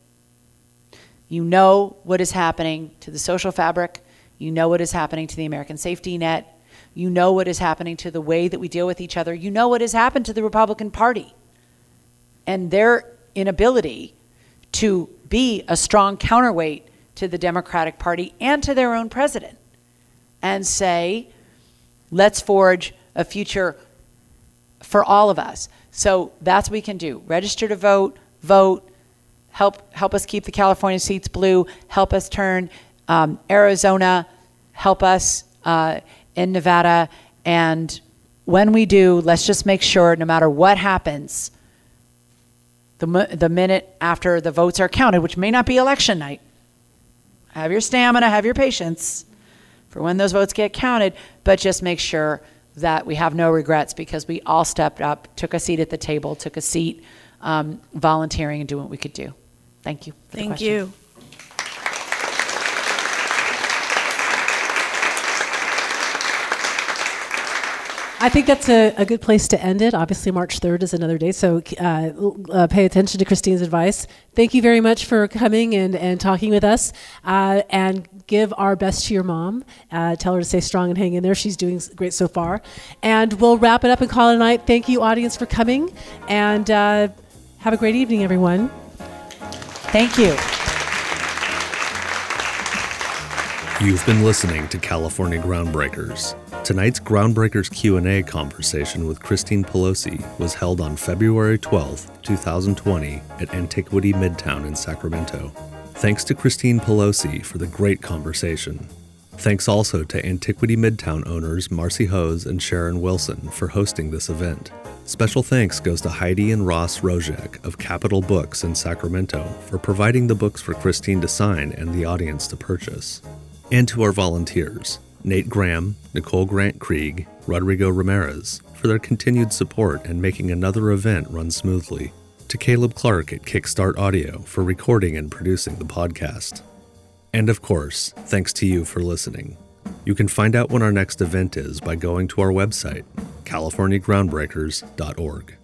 you know what is happening to the social fabric. You know what is happening to the American safety net. You know what is happening to the way that we deal with each other. You know what has happened to the Republican Party and their inability to be a strong counterweight to the Democratic Party and to their own president and say, let's forge a future for all of us. So that's what we can do. Register to vote, vote, help help us keep the California seats blue, help us turn um, Arizona, help us uh, in Nevada, and when we do, let's just make sure, no matter what happens, the the minute after the votes are counted, which may not be election night, have your stamina, have your patience for when those votes get counted, but just make sure that we have no regrets because we all stepped up, took a seat at the table, took a seat um, volunteering and doing what we could do. Thank you. Thank you. I think that's a, a good place to end it. Obviously, March 3rd is another day, so uh, uh, pay attention to Christine's advice. Thank you very much for coming and, and talking with us. Uh, and give our best to your mom. Uh, tell her to stay strong and hang in there. She's doing great so far. And we'll wrap it up and call it a night. Thank you, audience, for coming. And uh, have a great evening, everyone. Thank you. You've been listening to California Groundbreakers. Tonight's Groundbreakers Q&A conversation with Christine Pelosi was held on February 12, 2020 at Antiquity Midtown in Sacramento. Thanks to Christine Pelosi for the great conversation. Thanks also to Antiquity Midtown owners Marcy Hose and Sharon Wilson for hosting this event. Special thanks goes to Heidi and Ross Rojek of Capital Books in Sacramento for providing the books for Christine to sign and the audience to purchase. And to our volunteers, Nate Graham, Nicole Grant Krieg, Rodrigo Ramirez, for their continued support and making another event run smoothly. To Caleb Clark at Kickstart Audio for recording and producing the podcast. And of course, thanks to you for listening. You can find out when our next event is by going to our website, californiagroundbreakers.org.